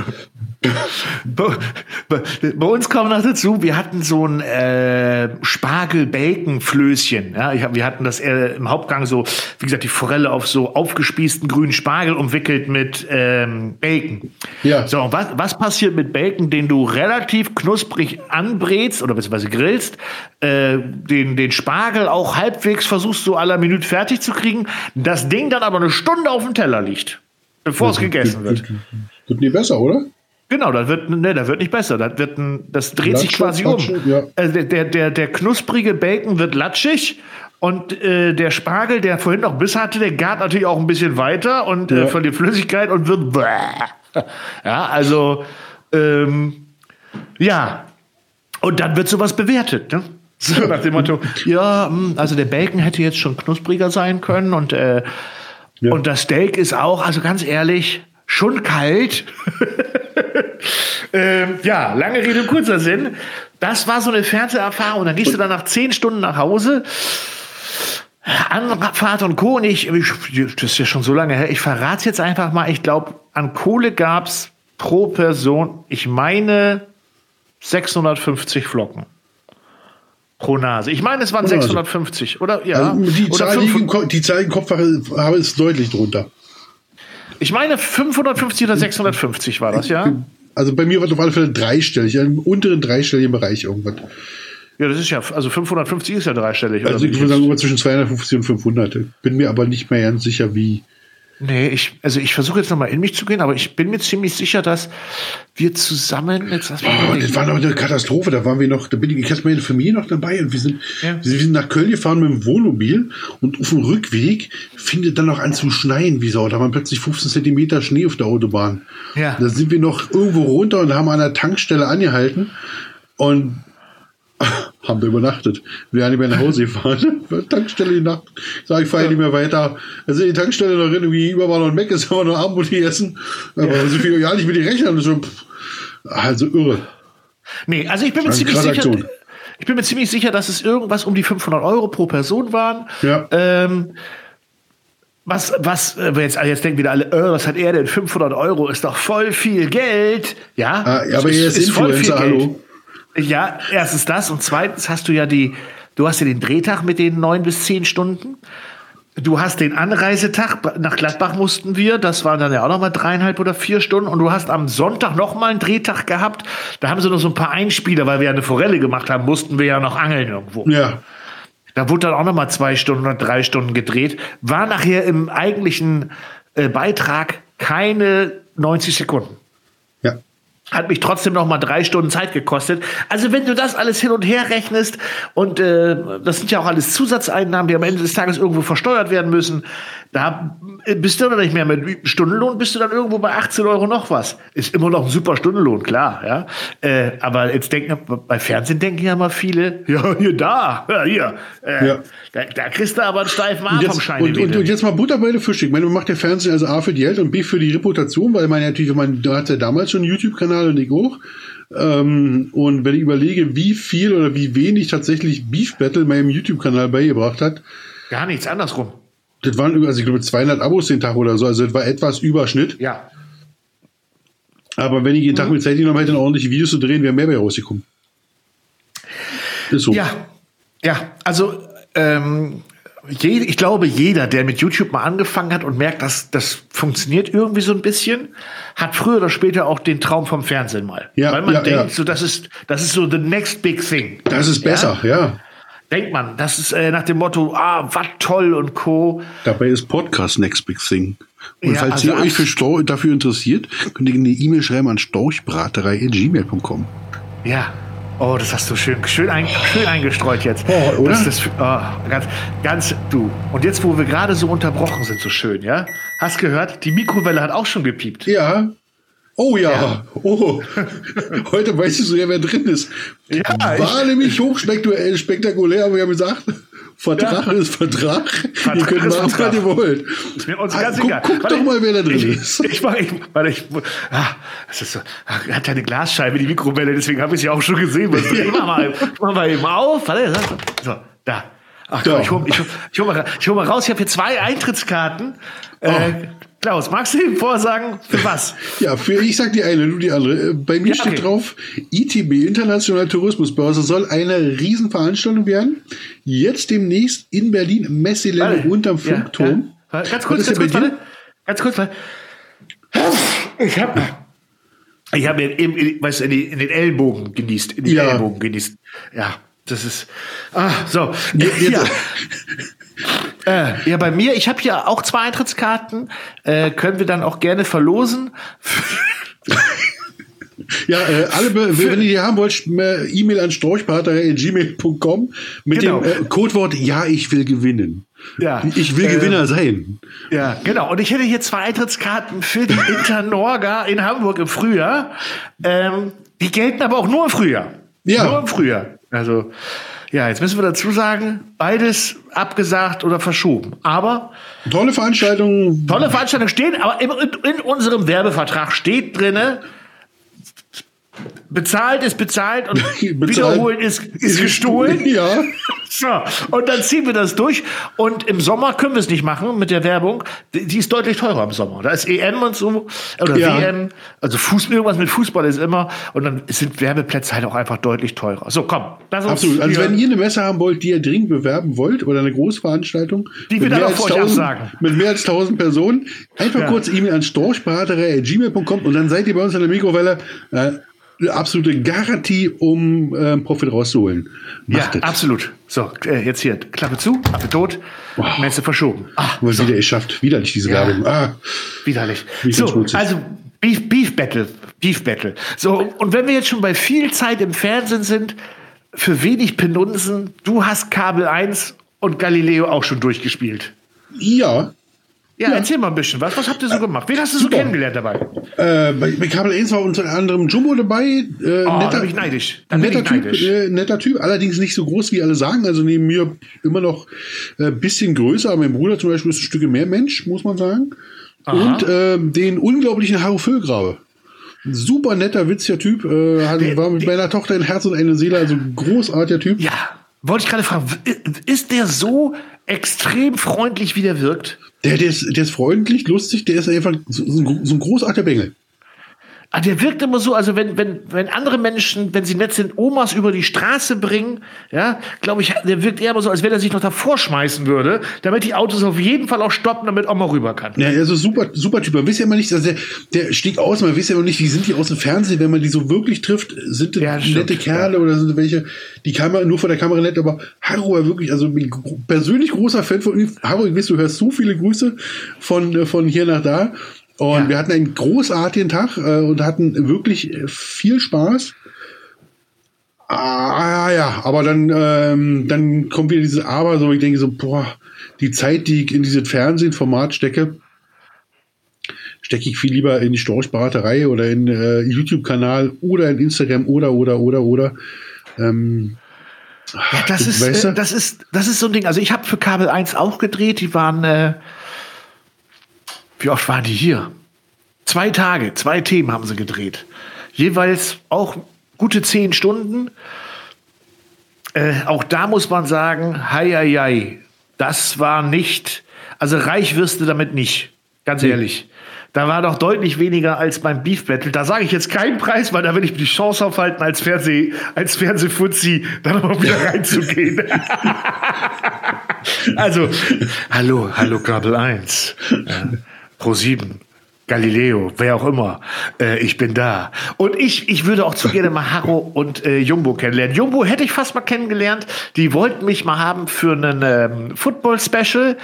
Speaker 1: bei, bei, uns kam noch dazu, wir hatten so ein äh, Spargel-Bacon-Flößchen. Ja, ich hab, wir hatten das äh, im Hauptgang so, wie gesagt, die Forelle auf so aufgespießten grünen Spargel umwickelt mit ähm, Bacon. Ja. So, und was, was passiert mit Bacon, den du relativ knusprig anbrätst oder beziehungsweise grillst, äh, den, den Spargel auch halbwegs versuchst so aller Minute fertig zu kriegen, das Ding dann aber eine Stunde auf dem Teller liegt, bevor es gegessen wird.
Speaker 2: Wird nie besser, oder?
Speaker 1: Genau, das wird, ne, das wird nicht besser. Das, wird ein, das dreht Latsch, sich quasi um. Ja. Also der, der, der knusprige Bacon wird latschig und äh, der Spargel, der vorhin noch Biss hatte, der gart natürlich auch ein bisschen weiter und äh, ja. äh, verliert Flüssigkeit und wird. Bäh. Ja, also, ähm, ja. Und dann wird sowas bewertet. Ne? So nach dem Motto, ja, hm, also der Bacon hätte jetzt schon knuspriger sein können und, äh, ja. und das Steak ist auch, also ganz ehrlich, schon kalt. ähm, ja, lange Rede, kurzer Sinn. Das war so eine Fernseherfahrung. Dann gehst du dann nach zehn Stunden nach Hause. Anfahrt und Co. Und ich, das ist ja schon so lange her. Ich verrate es jetzt einfach mal. Ich glaube, an Kohle gab es pro Person, ich meine, 650 Flocken pro Nase. Ich meine, es waren 650, oder? Ja.
Speaker 2: Also die, oder Zahl, die, die Zahl im Kopf habe ist deutlich drunter.
Speaker 1: Ich meine 550 oder 650 war das, ja?
Speaker 2: Also bei mir war es auf alle Fälle dreistellig, im unteren dreistelligen Bereich irgendwas.
Speaker 1: Ja, das ist ja, also 550 ist ja dreistellig.
Speaker 2: Also ich würde sagen, zwischen 250 und 500. Bin mir aber nicht mehr ganz sicher, wie,
Speaker 1: Nee, ich, also ich versuche jetzt nochmal in mich zu gehen, aber ich bin mir ziemlich sicher, dass wir zusammen jetzt
Speaker 2: was oh, Das war noch eine Katastrophe. Da waren wir noch, da bin ich, ich hatte meine Familie noch dabei und wir sind, ja. wir sind nach Köln gefahren mit dem Wohnmobil und auf dem Rückweg findet dann noch an zu schneien wie Sau. Da waren plötzlich 15 Zentimeter Schnee auf der Autobahn. Ja. Da sind wir noch irgendwo runter und haben an der Tankstelle angehalten und haben wir übernachtet. Wir haben nicht mehr nach Hause gefahren. Tankstelle die Nacht. Sag ich, fahre ja. nicht mehr weiter. Also die Tankstelle noch irgendwie über war noch Mac, ist aber noch Abendbrot essen. Aber ja. so viel ja nicht mit den Rechnern. So, also irre.
Speaker 1: Nee, also ich bin mir ziemlich sicher. Ich bin mir ziemlich sicher, dass es irgendwas um die 500 Euro pro Person waren. Ja. Ähm, was, was, äh, jetzt, jetzt denken wieder alle, oh, was hat er denn? 500 Euro ist doch voll viel Geld. Ja,
Speaker 2: ah, ja aber er ist, ist Influencer, hallo.
Speaker 1: Ja, erstens das und zweitens hast du ja die, du hast ja den Drehtag mit den neun bis zehn Stunden. Du hast den Anreisetag, nach Gladbach mussten wir, das waren dann ja auch noch mal dreieinhalb oder vier Stunden. Und du hast am Sonntag noch mal einen Drehtag gehabt. Da haben sie noch so ein paar Einspieler, weil wir ja eine Forelle gemacht haben, mussten wir ja noch angeln irgendwo.
Speaker 2: Ja.
Speaker 1: Da wurde dann auch noch mal zwei Stunden oder drei Stunden gedreht. War nachher im eigentlichen äh, Beitrag keine 90 Sekunden. Hat mich trotzdem noch mal drei Stunden Zeit gekostet. Also wenn du das alles hin und her rechnest und äh, das sind ja auch alles Zusatzeinnahmen, die am Ende des Tages irgendwo versteuert werden müssen, da bist du dann nicht mehr mit Stundenlohn, bist du dann irgendwo bei 18 Euro noch was. Ist immer noch ein super Stundenlohn, klar, ja. Äh, aber jetzt denken, bei Fernsehen denken ja mal viele, ja, hier, da, ja, hier, äh, ja. Da, da, kriegst du aber einen steifen Arm vom Schein.
Speaker 2: Und, und, und, jetzt mal Butter bei der Fische. Ich meine, man macht der Fernsehen also A für die Geld und B für die Reputation, weil man natürlich, man hat ja damals schon einen YouTube-Kanal und ich auch. Ähm, und wenn ich überlege, wie viel oder wie wenig tatsächlich Beef Battle meinem YouTube-Kanal beigebracht hat.
Speaker 1: Gar nichts, andersrum.
Speaker 2: Das waren über, also ich glaube, 200 Abos den Tag oder so. Also das war etwas Überschnitt.
Speaker 1: Ja.
Speaker 2: Aber wenn ich jeden mhm. Tag mit Zeit genommen hätte, ordentliche Videos zu drehen, wäre mehr bei rausgekommen.
Speaker 1: Ist so. Ja, ja. Also ähm, je, ich glaube, jeder, der mit YouTube mal angefangen hat und merkt, dass das funktioniert irgendwie so ein bisschen, hat früher oder später auch den Traum vom Fernsehen mal. Ja, Weil man ja, denkt, ja. so das ist, das ist so the next big thing.
Speaker 2: Das ist besser, ja.
Speaker 1: Denkt man, das ist äh, nach dem Motto, ah, was toll und co.
Speaker 2: Dabei ist Podcast next big thing. Und ja, falls also ihr euch für Stor dafür interessiert, könnt ihr eine E-Mail schreiben an storchbraterei.gmail.com.
Speaker 1: Ja, Oh, das hast du schön, schön, ein, schön eingestreut jetzt.
Speaker 2: Oh, oder?
Speaker 1: Das, das, oh, ganz, ganz, du. Und jetzt, wo wir gerade so unterbrochen sind, so schön, ja? Hast gehört? Die Mikrowelle hat auch schon gepiept.
Speaker 2: Ja. Oh ja. ja. Oh. Heute weißt du so ja, wer drin ist. Ja, War nämlich hochspektakulär, aber wir haben gesagt, Vertrag ja. ist Vertrag. Vertrag ihr könnt machen, was ihr wollt.
Speaker 1: Ist mir uns ah, ganz guck,
Speaker 2: egal. Guck doch mal, wer da drin ich, ist.
Speaker 1: Ich mach, ich, weil ich, ah, das ist so, ah, er hat ja eine Glasscheibe, die Mikrowelle, deswegen habe ich sie auch schon gesehen. Was, ich mach mal, mach mal eben auf. Warte, so, da. Ach komm, ich hol, ich, hol, ich, hol mal, ich hol mal raus. Ich habe hier zwei Eintrittskarten. Äh, oh. Äh, Klaus, magst du ihm vorsagen, für was?
Speaker 2: Ja, für ich sag die eine, du die andere. Äh, bei mir ja, steht okay. drauf, ITB, Internationale Tourismusbörse, soll eine Riesenveranstaltung werden. Jetzt demnächst in Berlin, Messelände unterm Funkturm.
Speaker 1: Ja, ja. Ganz kurz, ganz kurz, warte. Ganz kurz, warte. Ich habe ich hab in, weißt, in, in den Ellbogen genießt, in den ja. Ellbogen genießt. Ja, das ist. Ah, so. Ja. Äh, ja, bei mir, ich habe hier auch zwei Eintrittskarten. Äh, können wir dann auch gerne verlosen.
Speaker 2: Ja, äh, alle, wenn ihr die haben wollt, E-Mail an storchpartner.gmail.com mit genau. dem äh, Codewort Ja, ich will gewinnen. Ja, ich will äh, Gewinner sein.
Speaker 1: Ja, genau. Und ich hätte hier zwei Eintrittskarten für die Internorga in Hamburg im Frühjahr. Ähm, die gelten aber auch nur im Frühjahr. Ja. Nur im Frühjahr. Also, ja, jetzt müssen wir dazu sagen, beides abgesagt oder verschoben. Aber.
Speaker 2: Tolle Veranstaltungen.
Speaker 1: Tolle Veranstaltungen stehen, aber in, in unserem Werbevertrag steht drinne, Bezahlt ist bezahlt und bezahlt. wiederholen ist, ist gestohlen.
Speaker 2: Ja.
Speaker 1: So, und dann ziehen wir das durch. Und im Sommer können wir es nicht machen mit der Werbung. Die ist deutlich teurer im Sommer. Da ist EM und so, oder ja. WM. Also Fußball, irgendwas mit Fußball ist immer. Und dann sind Werbeplätze halt auch einfach deutlich teurer. So, komm.
Speaker 2: Absolut. Also wenn ihr eine Messe haben wollt, die ihr dringend bewerben wollt, oder eine Großveranstaltung.
Speaker 1: Die wir dann auch vor euch absagen.
Speaker 2: Mit mehr als 1000 Personen. Einfach ja. kurz E-Mail an storchberater.gmail.com und dann seid ihr bei uns in der Mikrowelle. Äh, absolute Garantie, um ähm, Profit rauszuholen.
Speaker 1: Macht ja, das. absolut. So, äh, jetzt hier, Klappe zu, Klappe tot, wow. Messe verschoben.
Speaker 2: Ah, Wo so. wieder es schafft. Widerlich, diese ja. Werbung. Ah.
Speaker 1: Widerlich. So, also Beef, Beef Battle. Beef Battle. So, und wenn wir jetzt schon bei viel Zeit im Fernsehen sind, für wenig Penunzen, du hast Kabel 1 und Galileo auch schon durchgespielt.
Speaker 2: Ja,
Speaker 1: ja, erzähl mal ein bisschen was. Was habt ihr so gemacht? Wen hast du so Super. kennengelernt dabei?
Speaker 2: Äh, bei, bei Kabel 1 war unter anderem Jumbo dabei.
Speaker 1: Äh, oh, netter, da bin ich neidisch.
Speaker 2: Da netter, ich neidisch. Typ, äh, netter Typ, allerdings nicht so groß, wie alle sagen. Also neben mir immer noch ein äh, bisschen größer. Aber mein Bruder zum Beispiel ist ein Stück mehr Mensch, muss man sagen. Aha. Und äh, den unglaublichen Haro Füllgrabe. Super netter, witziger Typ. Äh, hat, war mit meiner Tochter ein Herz und eine Seele. Also großartiger Typ.
Speaker 1: Ja, wollte ich gerade fragen. Ist der so extrem freundlich, wie der wirkt?
Speaker 2: Der, der, ist, der ist freundlich, lustig, der ist einfach so, so ein großartiger Bengel.
Speaker 1: Ah, der wirkt immer so, also wenn, wenn, wenn andere Menschen, wenn sie nett sind, Omas über die Straße bringen, ja, glaube ich, der wirkt eher immer so, als wenn er sich noch davor schmeißen würde, damit die Autos auf jeden Fall auch stoppen, damit Oma rüber kann.
Speaker 2: Ja, also super, super Typ. Man weiß ja immer nicht, also der, der stieg aus, man weiß ja immer nicht, wie sind die aus dem Fernsehen, wenn man die so wirklich trifft, sind das ja, nette stimmt, Kerle ja. oder sind welche, die Kamera, nur vor der Kamera nett, aber Harro war wirklich, also bin persönlich großer Fan von ihm. Harro, ich weiß, du hörst so viele Grüße von, von hier nach da. Und ja. wir hatten einen großartigen Tag äh, und hatten wirklich viel Spaß. Ah ja, aber dann, ähm, dann kommt wieder dieses Aber, so ich denke so, boah, die Zeit, die ich in dieses Fernsehformat stecke, stecke ich viel lieber in die Storchberaterei oder in äh, YouTube-Kanal oder in Instagram oder oder oder oder. Ähm,
Speaker 1: ja, das ist, weißt du? äh, das ist, das ist so ein Ding. Also ich habe für Kabel 1 auch gedreht. Die waren, äh, wie oft waren die hier? Zwei Tage, zwei Themen haben sie gedreht. Jeweils auch gute zehn Stunden. Äh, auch da muss man sagen, hei, hei, hei, das war nicht, also reich wirst du damit nicht, ganz ehrlich. Da war doch deutlich weniger als beim Beef Battle. Da sage ich jetzt keinen Preis, weil da will ich die Chance aufhalten, als Fernseh, als Fernsehfuzzi da nochmal wieder reinzugehen. also, hallo, hallo Kabel 1. Äh, Pro 7. Galileo, wer auch immer, äh, ich bin da. Und ich, ich würde auch zu gerne mal Harro und äh, Jumbo kennenlernen. Jumbo hätte ich fast mal kennengelernt. Die wollten mich mal haben für einen ähm, Football-Special.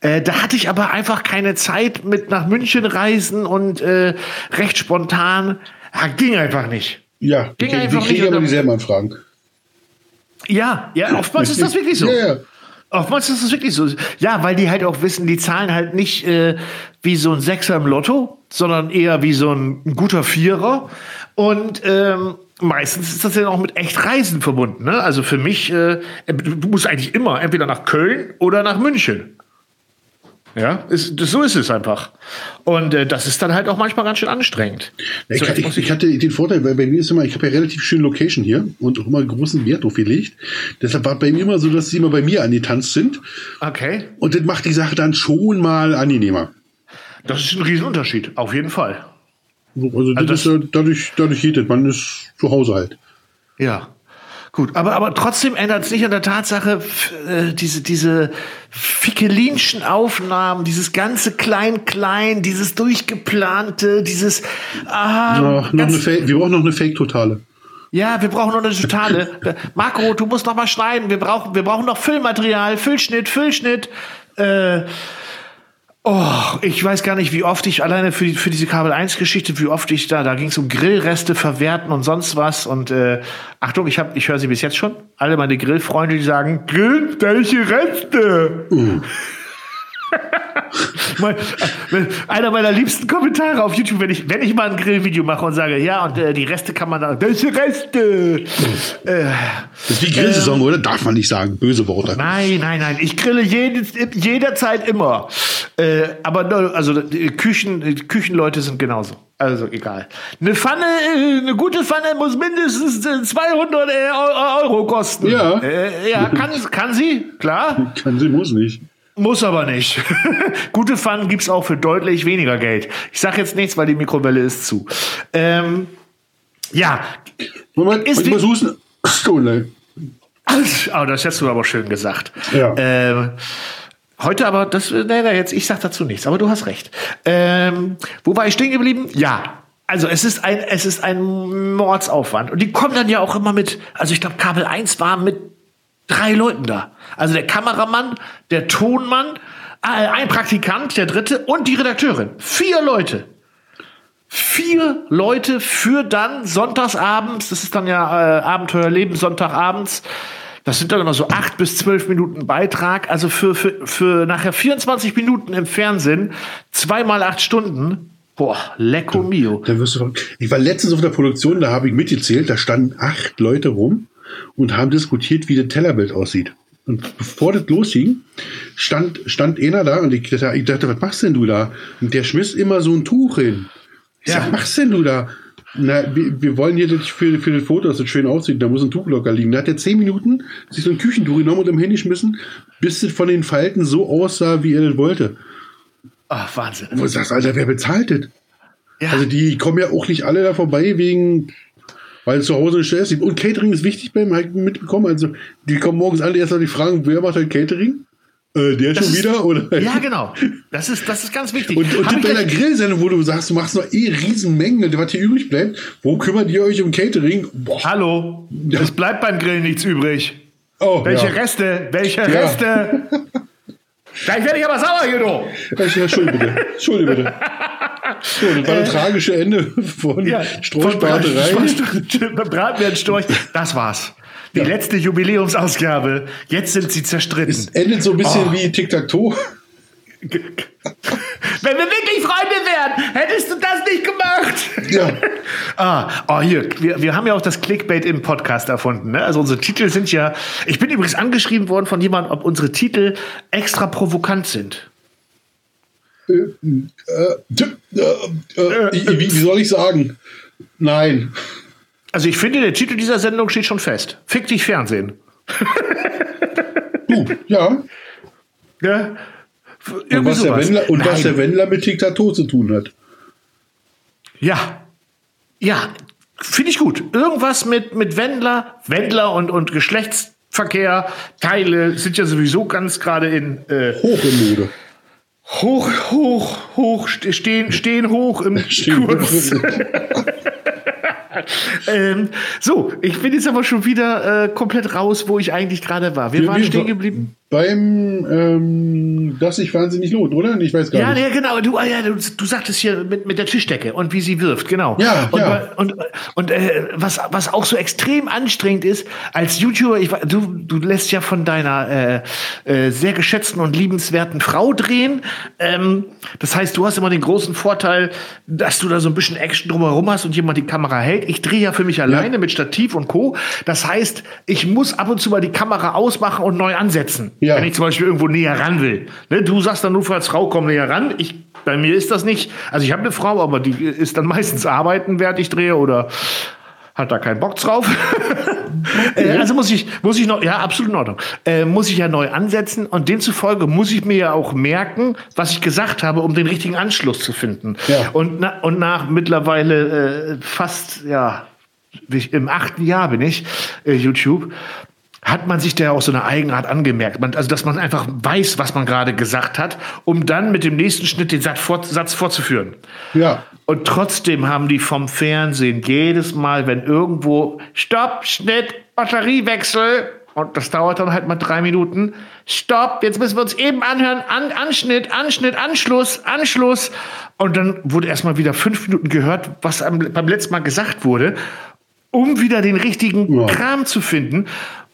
Speaker 1: Äh, da hatte ich aber einfach keine Zeit mit nach München reisen und äh, recht spontan. Ja, ging einfach nicht.
Speaker 2: Ja, ging
Speaker 1: die,
Speaker 2: einfach die kriegen aber dieselben Anfragen.
Speaker 1: Ja, ja, oftmals ist das wirklich so. Ja, ja. Oftmals ist es wirklich so. Ja, weil die halt auch wissen, die zahlen halt nicht äh, wie so ein Sechser im Lotto, sondern eher wie so ein, ein guter Vierer. Und ähm, meistens ist das ja auch mit echt Reisen verbunden. Ne? Also für mich, äh, du musst eigentlich immer entweder nach Köln oder nach München. Ja, ist, das, so ist es einfach. Und äh, das ist dann halt auch manchmal ganz schön anstrengend.
Speaker 2: Ja, ich, ich, ich, hatte den Vorteil, weil bei mir ist immer, ich habe ja relativ schöne Location hier und auch immer großen Wert auf gelegt. Deshalb war bei mir immer so, dass sie immer bei mir angetanzt sind.
Speaker 1: Okay.
Speaker 2: Und das macht die Sache dann schon mal angenehmer.
Speaker 1: Das ist ein Riesenunterschied, auf jeden Fall.
Speaker 2: Also, also das, das ist dadurch, dadurch geht man ist zu Hause halt.
Speaker 1: Ja. Gut, aber, aber trotzdem ändert es nicht an der Tatsache, äh, diese, diese fickelinschen Aufnahmen, dieses ganze Klein-Klein, dieses durchgeplante, dieses.
Speaker 2: Ah, ja, noch eine Fake, wir brauchen noch eine Fake-Totale.
Speaker 1: Ja, wir brauchen noch eine totale. Marco, du musst noch mal schneiden. Wir brauchen, wir brauchen noch Füllmaterial, Füllschnitt, Füllschnitt. Äh, Oh, ich weiß gar nicht, wie oft ich alleine für, für diese Kabel 1 Geschichte, wie oft ich da, da ging es um Grillreste verwerten und sonst was. Und äh, Achtung, ich hab, ich höre sie bis jetzt schon. Alle meine Grillfreunde, die sagen, Grill, welche Reste? Uh. Einer meiner liebsten Kommentare auf YouTube, wenn ich, wenn ich mal ein Grillvideo mache und sage, ja, und äh, die Reste kann man da. Welche Reste?
Speaker 2: Äh, das ist wie Grillsaison, äh, oder? Darf man nicht sagen. Böse Worte.
Speaker 1: Nein, nein, nein. Ich grille jedes, jederzeit immer. Äh, aber also Küchen, Küchenleute sind genauso. Also egal. Eine Pfanne, eine gute Pfanne muss mindestens 200 äh, Euro kosten.
Speaker 2: Ja.
Speaker 1: Äh, ja, kann, kann sie, klar.
Speaker 2: Kann sie, muss nicht.
Speaker 1: Muss aber nicht. Gute Pfannen gibt es auch für deutlich weniger Geld. Ich sage jetzt nichts, weil die Mikrowelle ist zu. Ähm, ja.
Speaker 2: Moment, ist ich muss husten. Stunde.
Speaker 1: Oh, das hast du aber schön gesagt.
Speaker 2: Ja.
Speaker 1: Ähm, heute aber, das, nee, jetzt, ich sag dazu nichts, aber du hast recht. Ähm, wo war ich stehen geblieben? Ja. Also es ist ein, es ist ein Mordsaufwand. Und die kommen dann ja auch immer mit, also ich glaube, Kabel 1 war mit drei Leuten da. Also der Kameramann, der Tonmann, äh, ein Praktikant, der dritte und die Redakteurin. Vier Leute. Vier Leute für dann sonntagsabends, das ist dann ja äh, Abenteuerleben, Sonntagabends. Das sind dann immer so acht bis zwölf Minuten Beitrag. Also für, für, für nachher 24 Minuten im Fernsehen, zweimal acht Stunden. Boah, lecco mio.
Speaker 2: Da wirst du, ich war letztens auf der Produktion, da habe ich mitgezählt, da standen acht Leute rum und haben diskutiert, wie das Tellerbild aussieht. Und bevor das losging, stand, stand einer da und ich dachte, ich dachte, was machst denn du da? Und der schmiss immer so ein Tuch hin. Ich ja. sag, was machst denn du da? Na, wir, wir wollen hier das für, für das Foto, dass das schön aussieht, da muss ein Tuch locker liegen. Da hat er zehn Minuten sich so ein Küchentuch genommen und im Handy schmissen, bis es von den Falten so aussah, wie er das wollte.
Speaker 1: Ach, Wahnsinn.
Speaker 2: Wo du sagst, Alter, wer bezahlt das? Ja. Also die kommen ja auch nicht alle da vorbei wegen weil zu Hause Stress Und Catering ist wichtig beim Hiken mitbekommen. Also, die kommen morgens alle erst mal die Fragen, wer macht halt Catering? Äh, der das schon ist, wieder? Oder?
Speaker 1: Ja, genau. Das ist, das ist ganz wichtig.
Speaker 2: Und, und bei der Grillsendung, wo du sagst, du machst noch eh Riesenmengen, was hier übrig bleibt, wo kümmert ihr euch um Catering?
Speaker 1: Boah. Hallo, ja. es bleibt beim Grillen nichts übrig. Oh, welche ja. Reste? Welche ja. Reste? Gleich werde ich aber sauer, Judo.
Speaker 2: Ja, Entschuldige bitte. Entschuldige bitte. So, das war das tragische Ende von
Speaker 1: Ja,
Speaker 2: Storchbraterei.
Speaker 1: Bratwurststorch. Das war's. Die
Speaker 2: Ja.
Speaker 1: letzte Jubiläumsausgabe. Jetzt sind sie zerstritten.
Speaker 2: Es endet so ein bisschen
Speaker 1: Oh.
Speaker 2: wie Tic-Tac-Toe.
Speaker 1: Wenn wir wirklich Freunde wären, hättest du das nicht gemacht.
Speaker 2: Ja.
Speaker 1: Ah, oh, hier, wir, wir haben ja auch das Clickbait im Podcast erfunden. Ne? Also unsere Titel sind ja. Ich bin übrigens angeschrieben worden von jemandem, ob unsere Titel extra provokant sind.
Speaker 2: Wie, soll ich sagen? Nein.
Speaker 1: Also ich finde, der Titel dieser Sendung steht schon fest. Fick dich Fernsehen.
Speaker 2: Du, ja.
Speaker 1: Ja?
Speaker 2: Und was, der. Wendler, und was der Wendler mit Tic-Tac-Toe zu tun hat.
Speaker 1: Ja. Ja, finde ich gut. Irgendwas mit, mit Wendler, Wendler und, und Geschlechtsverkehr, Teile sind ja sowieso ganz gerade in äh,
Speaker 2: Hoch in Mode.
Speaker 1: Hoch, hoch, hoch, ste- stehen, stehen hoch im Kurs. ähm, so, ich bin jetzt aber schon wieder äh, komplett raus, wo ich eigentlich gerade war. Wir
Speaker 2: Wir-
Speaker 1: waren
Speaker 2: wir-
Speaker 1: stehen geblieben.
Speaker 2: Beim, ähm, das sich wahnsinnig lohnt, oder? Ich weiß gar
Speaker 1: Ja,
Speaker 2: nicht.
Speaker 1: ja, genau. Du, ah, ja, du, du sagtest hier mit, mit der Tischdecke und wie sie wirft, genau.
Speaker 2: Ja,
Speaker 1: und,
Speaker 2: ja.
Speaker 1: bei- Und, und äh, was, was auch so extrem anstrengend ist, als YouTuber, ich, du, du lässt ja von deiner äh, äh, sehr geschätzten und liebenswerten Frau drehen. Ähm, das heißt, du hast immer den großen Vorteil, dass du da so ein bisschen Action drumherum hast und jemand die Kamera hält. Ich drehe ja für mich alleine mit Stativ und Co. Das heißt, ich muss ab und zu mal die Kamera ausmachen und neu ansetzen.
Speaker 2: Ja.
Speaker 1: Wenn ich zum Beispiel irgendwo näher ran will. Ne, du sagst dann nur als Frau, komm näher ran. Ich, bei mir ist das nicht. Also ich habe eine Frau, aber die ist dann meistens arbeiten, während ich drehe oder hat da keinen Bock drauf. äh, also muss ich, muss ich noch, ja, absolut in Ordnung. Äh, muss ich ja neu ansetzen und demzufolge muss ich mir ja auch merken, was ich gesagt habe, um den richtigen Anschluss zu finden.
Speaker 2: Ja.
Speaker 1: Und, na, und nach mittlerweile äh, fast, ja, im achten Jahr bin ich, äh, YouTube, hat man sich da auch so eine Eigenart angemerkt. Man, also, dass man einfach weiß, was man gerade gesagt hat, um dann mit dem nächsten Schnitt den Satz, fort, Satz fortzuführen.
Speaker 2: Ja.
Speaker 1: Und trotzdem haben die vom Fernsehen jedes Mal, wenn irgendwo Stopp, Schnitt, Batteriewechsel, und das dauert dann halt mal drei Minuten. Stopp, jetzt müssen wir uns eben anhören. An, Anschnitt, Anschnitt, Anschluss, Anschluss. Und dann wurde erstmal wieder fünf Minuten gehört, was beim letzten Mal gesagt wurde, um wieder den richtigen
Speaker 2: Ja.
Speaker 1: Kram zu finden.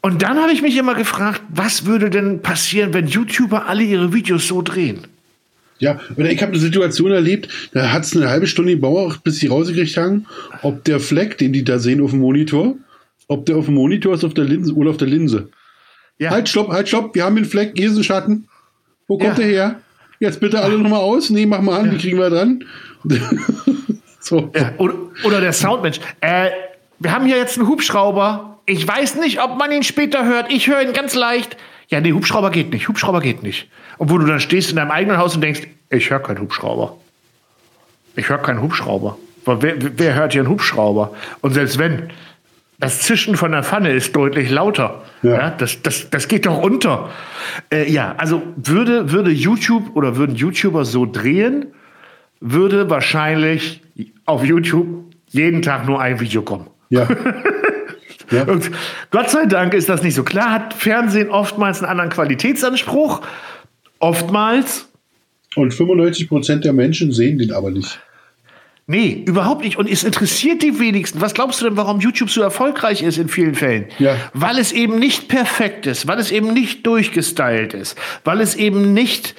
Speaker 1: Und dann habe ich mich immer gefragt, was würde denn passieren, wenn YouTuber alle ihre Videos so drehen?
Speaker 2: Ja, oder ich habe eine Situation erlebt, da hat es eine halbe Stunde gebraucht, bis sie rausgekriegt haben, ob der Fleck, den die da sehen auf dem Monitor, ob der auf dem Monitor ist auf der Linse oder auf der Linse.
Speaker 1: Ja.
Speaker 2: Halt, stopp, halt, stopp, wir haben den Fleck, hier ist ein Schatten. Wo kommt
Speaker 1: Ja.
Speaker 2: der her? Jetzt bitte alle nochmal aus. Nee, mach mal an, die kriegen wir dran. so.
Speaker 1: Ja, oder, oder der Soundmensch. Äh, wir haben hier jetzt einen Hubschrauber. Ich weiß nicht, ob man ihn später hört. Ich höre ihn ganz leicht. Ja, nee, Hubschrauber geht nicht. Hubschrauber geht nicht. Und wo du dann stehst in deinem eigenen Haus und denkst, ich höre keinen Hubschrauber. Ich höre keinen Hubschrauber. Wer, wer hört hier einen Hubschrauber? Und selbst wenn, das Zischen von der Pfanne ist deutlich lauter.
Speaker 2: Ja.
Speaker 1: Ja. das, das, das geht doch unter. Äh, ja, also würde, würde YouTube oder würden YouTuber so drehen, würde wahrscheinlich auf YouTube jeden Tag nur ein Video kommen.
Speaker 2: Ja. ja.
Speaker 1: Und Gott sei Dank ist das nicht so. Klar hat Fernsehen oftmals einen anderen Qualitätsanspruch. Oftmals.
Speaker 2: Und 95% der Menschen sehen den aber nicht.
Speaker 1: Nee, überhaupt nicht. Und es interessiert die wenigsten. Was glaubst du denn, warum YouTube so erfolgreich ist in vielen Fällen?
Speaker 2: Ja.
Speaker 1: Weil es eben nicht perfekt ist, weil es eben nicht durchgestylt ist, weil es eben nicht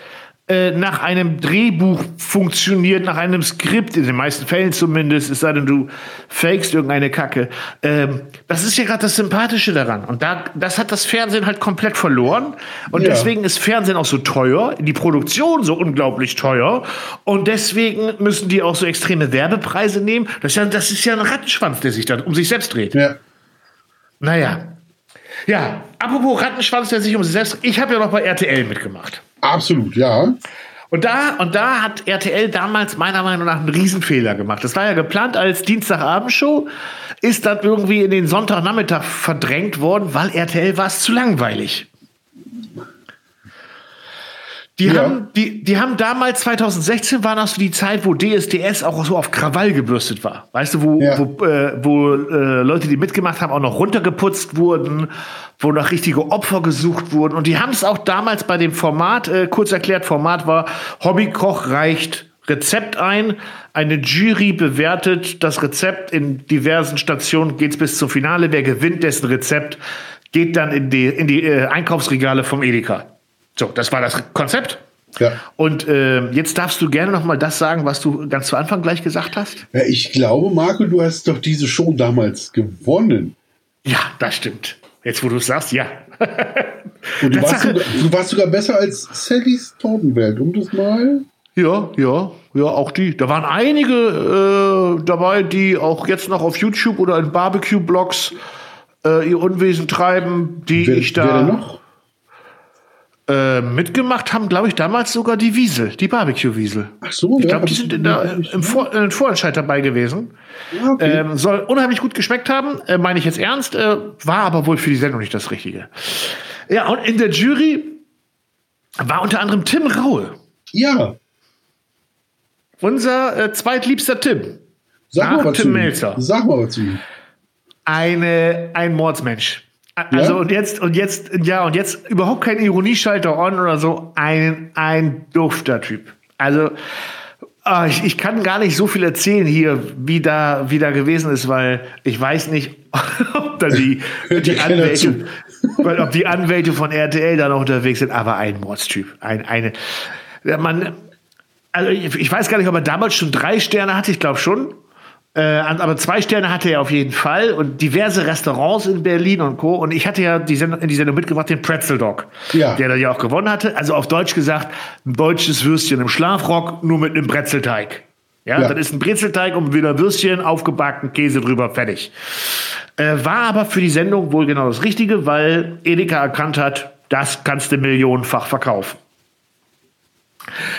Speaker 1: äh, nach einem Drehbuch funktioniert, nach einem Skript, in den meisten Fällen zumindest, es sei denn, du fakest irgendeine Kacke. Ähm, das ist ja gerade das Sympathische daran. Und da, das hat das Fernsehen halt komplett verloren. Und
Speaker 2: Ja.
Speaker 1: deswegen ist Fernsehen auch so teuer, die Produktion so unglaublich teuer. Und deswegen müssen die auch so extreme Werbepreise nehmen. Das ist ja, das ist ja ein Rattenschwanz, der sich dann um sich selbst dreht.
Speaker 2: Ja.
Speaker 1: Naja. Ja, apropos Rattenschwanz, der sich um sich selbst dreht. Ich habe ja noch bei RTL mitgemacht.
Speaker 2: Absolut, ja.
Speaker 1: Und da, und da hat RTL damals meiner Meinung nach einen Riesenfehler gemacht. Das war ja geplant als Dienstagabendshow, ist dann irgendwie in den Sonntagnachmittag verdrängt worden, weil RTL war es zu langweilig. Die,
Speaker 2: Ja.
Speaker 1: haben, die, die haben damals, 2016 war das so die Zeit, wo DSDS auch so auf Krawall gebürstet war. Weißt du, wo,
Speaker 2: Ja.
Speaker 1: wo, äh, wo äh, Leute, die mitgemacht haben, auch noch runtergeputzt wurden, wo noch richtige Opfer gesucht wurden. Und die haben es auch damals bei dem Format, äh, kurz erklärt, Format war Hobbykoch reicht Rezept ein. Eine Jury bewertet das Rezept in diversen Stationen, geht es bis zum Finale. Wer gewinnt, dessen Rezept geht dann in die, in die äh, Einkaufsregale vom Edeka. So, das war das Konzept.
Speaker 2: Ja.
Speaker 1: Und äh, jetzt darfst du gerne noch mal das sagen, was du ganz zu Anfang gleich gesagt hast.
Speaker 2: ja, ich glaube, Marco, du hast doch diese Show damals gewonnen.
Speaker 1: Ja, das stimmt. Jetzt, wo du es sagst, ja.
Speaker 2: Und du warst, sogar, du warst sogar besser als Sallys Tortenwelt, um das mal.
Speaker 1: Ja, ja, ja, auch die. Da waren einige äh, dabei, die auch jetzt noch auf YouTube oder in Barbecue-Blogs äh, ihr Unwesen treiben, die
Speaker 2: Wer,
Speaker 1: ich
Speaker 2: wer denn
Speaker 1: da
Speaker 2: noch?
Speaker 1: Äh, mitgemacht haben, glaube ich, damals sogar die Wiesel, die Barbecue-Wiesel.
Speaker 2: Ach so,
Speaker 1: Ich
Speaker 2: ja,
Speaker 1: glaube, die
Speaker 2: das-
Speaker 1: sind in der, im Vor äh, Vorentscheid dabei gewesen.
Speaker 2: Ja, okay.
Speaker 1: Ähm, soll unheimlich gut geschmeckt haben, äh, meine ich jetzt ernst, äh, war aber wohl für die Sendung nicht das Richtige. Ja, und in der Jury war unter anderem Tim Raue,
Speaker 2: ja,
Speaker 1: unser äh, zweitliebster Tim.
Speaker 2: sag
Speaker 1: Nach
Speaker 2: mal was
Speaker 1: Tim
Speaker 2: zu ihm.
Speaker 1: Melzer.
Speaker 2: Sag mal was zu ihm.
Speaker 1: eine, ein Mordsmensch. Also
Speaker 2: Ja?
Speaker 1: und jetzt und jetzt ja und jetzt überhaupt kein Ironieschalter on oder so ein ein dufter Typ. Also ah, ich, ich kann gar nicht so viel erzählen hier, wie da wie da gewesen ist, weil ich weiß nicht, ob da die die Anwälte, weil ob die Anwälte von RTL da noch unterwegs sind. Aber ein Mordstyp, ein eine man also ich, ich weiß gar nicht, ob er damals schon drei Sterne hatte, ich glaube schon. Äh, aber zwei Sterne hatte er auf jeden Fall und diverse Restaurants in Berlin und Co. Und ich hatte ja die Sendung, in die Sendung mitgebracht, den Pretzel Dog,
Speaker 2: Ja.
Speaker 1: der da ja auch gewonnen hatte. Also auf Deutsch gesagt, ein deutsches Würstchen im Schlafrock, nur mit einem Brezelteig. Ja,
Speaker 2: Ja.
Speaker 1: das ist ein Brezelteig und wieder Würstchen, aufgebacken, Käse drüber, fertig. Äh, war aber für die Sendung wohl genau das Richtige, weil Edeka erkannt hat, das kannst du millionenfach verkaufen.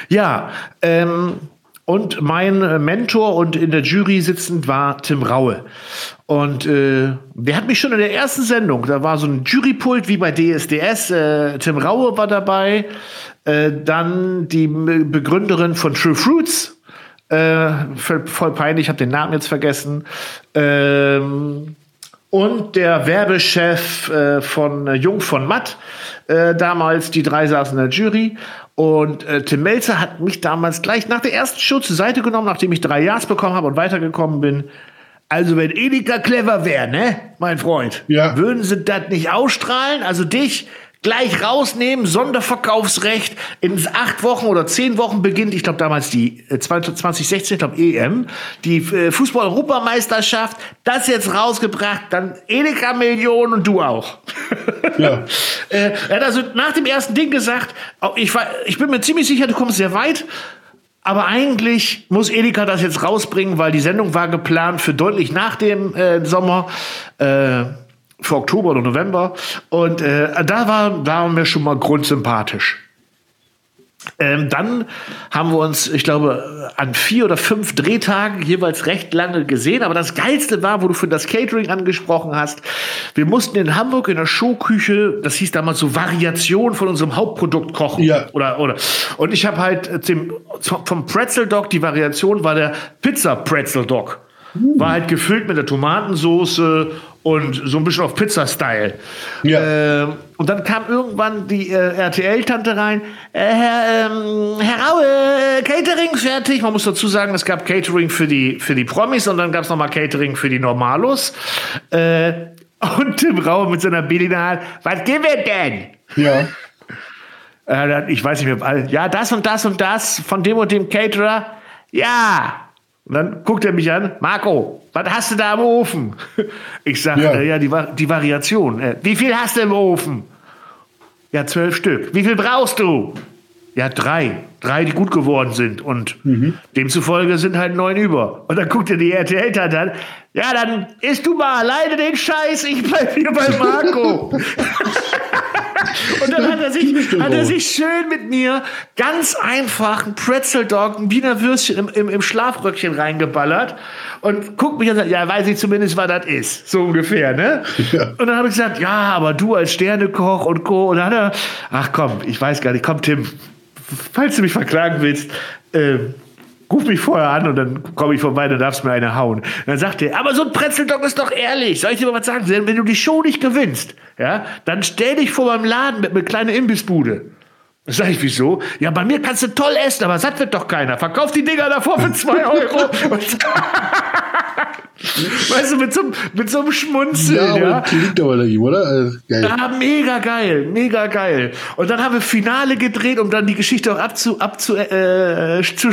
Speaker 1: Ja, ähm, und mein äh, Mentor und in der Jury sitzend war Tim Raue. Und äh, der hat mich schon in der ersten Sendung, da war so ein Jurypult wie bei DSDS, äh, Tim Raue war dabei, äh, dann die Begründerin von True Fruits, äh, voll, voll peinlich, ich habe den Namen jetzt vergessen, ähm, und der Werbechef äh, von äh, Jung von Matt, äh, damals, die drei saßen in der Jury. Und äh, Tim Melzer hat mich damals gleich nach der ersten Show zur Seite genommen, nachdem ich drei Jahres bekommen habe und weitergekommen bin. Also wenn Edeka clever wäre, ne, mein Freund,
Speaker 2: Ja.
Speaker 1: würden sie das nicht ausstrahlen? Also dich gleich rausnehmen, Sonderverkaufsrecht. In acht Wochen oder zehn Wochen beginnt, ich glaube damals die äh, 2016, ich glaube EM, die äh, Fußball-Europameisterschaft. Das jetzt rausgebracht, dann Edeka Millionen und du auch.
Speaker 2: Ja.
Speaker 1: Äh, er hat also nach dem ersten Ding gesagt, auch ich, war, ich bin mir ziemlich sicher, du kommst sehr weit. Aber eigentlich muss Edeka das jetzt rausbringen, weil die Sendung war geplant für deutlich nach dem äh, Sommer, äh, für Oktober oder November. Und äh, da war, waren wir schon mal grundsympathisch. Ähm, dann haben wir uns, ich glaube, an vier oder fünf Drehtagen jeweils recht lange gesehen. Aber das Geilste war, wo du für das Catering angesprochen hast, wir mussten in Hamburg in der Showküche, das hieß damals so Variation von unserem Hauptprodukt kochen.
Speaker 2: Ja.
Speaker 1: Oder, oder. Und ich habe halt äh, dem, vom Pretzel Dog, die Variation war der Pizza Pretzel Dog. War halt gefüllt mit der Tomatensoße und so ein bisschen auf Pizza-Style.
Speaker 2: Ja.
Speaker 1: Ähm, und dann kam irgendwann die äh, RTL-Tante rein. Äh, Herr, ähm, Herr Raue, Catering fertig. Man muss dazu sagen, es gab Catering für die, für die Promis und dann gab es nochmal Catering für die Normalos. Äh, und Tim Raue mit seiner Berliner was geben wir denn?
Speaker 2: Ja.
Speaker 1: Äh, ich weiß nicht mehr, ja, das und das und das von dem und dem Caterer. Ja. Und dann guckt er mich an, Marco, was hast du da im Ofen? Ich sage,
Speaker 2: Ja.
Speaker 1: ja, die, die Variation. Äh, wie viel hast du im Ofen? Ja, zwölf Stück. Wie viel brauchst du? Ja, drei. Drei, die gut geworden sind. Und demzufolge sind halt neun über. Und dann guckt er die RTL-Tante an. Ja, dann isst du mal alleine den Scheiß. Ich bleib hier bei Marco. Und dann sich, hat er sich schön mit mir ganz einfach ein Pretzel Dog, ein Wiener Würstchen im, im, im Schlafröckchen reingeballert und guckt mich an und sagt, ja, weiß ich zumindest, was das ist. So ungefähr, ne?
Speaker 2: Ja.
Speaker 1: Und dann habe ich gesagt, ja, aber du als Sternekoch und Co. Und dann hat er, ach komm, ich weiß gar nicht, komm, Tim, falls du mich verklagen willst, ähm, Ruf mich vorher an und dann komme ich vorbei, dann darfst du mir eine hauen. Dann sagt er, aber so ein Pretzeldog ist doch ehrlich. Soll ich dir mal was sagen? Wenn du die Show nicht gewinnst, ja, dann stell dich vor meinem Laden mit einer kleinen Imbissbude. Sag ich, wieso? Ja, bei mir kannst du toll essen, aber satt wird doch keiner. Verkauf die Dinger davor für zwei Euro. weißt du, mit so, mit so einem Schmunzeln. Ja, aber ja. klingt aber ihm, oder? Also, geil. Ja, mega geil, mega geil. Und dann haben wir Finale gedreht, um dann die Geschichte auch abzuschließen, abzu, äh, zu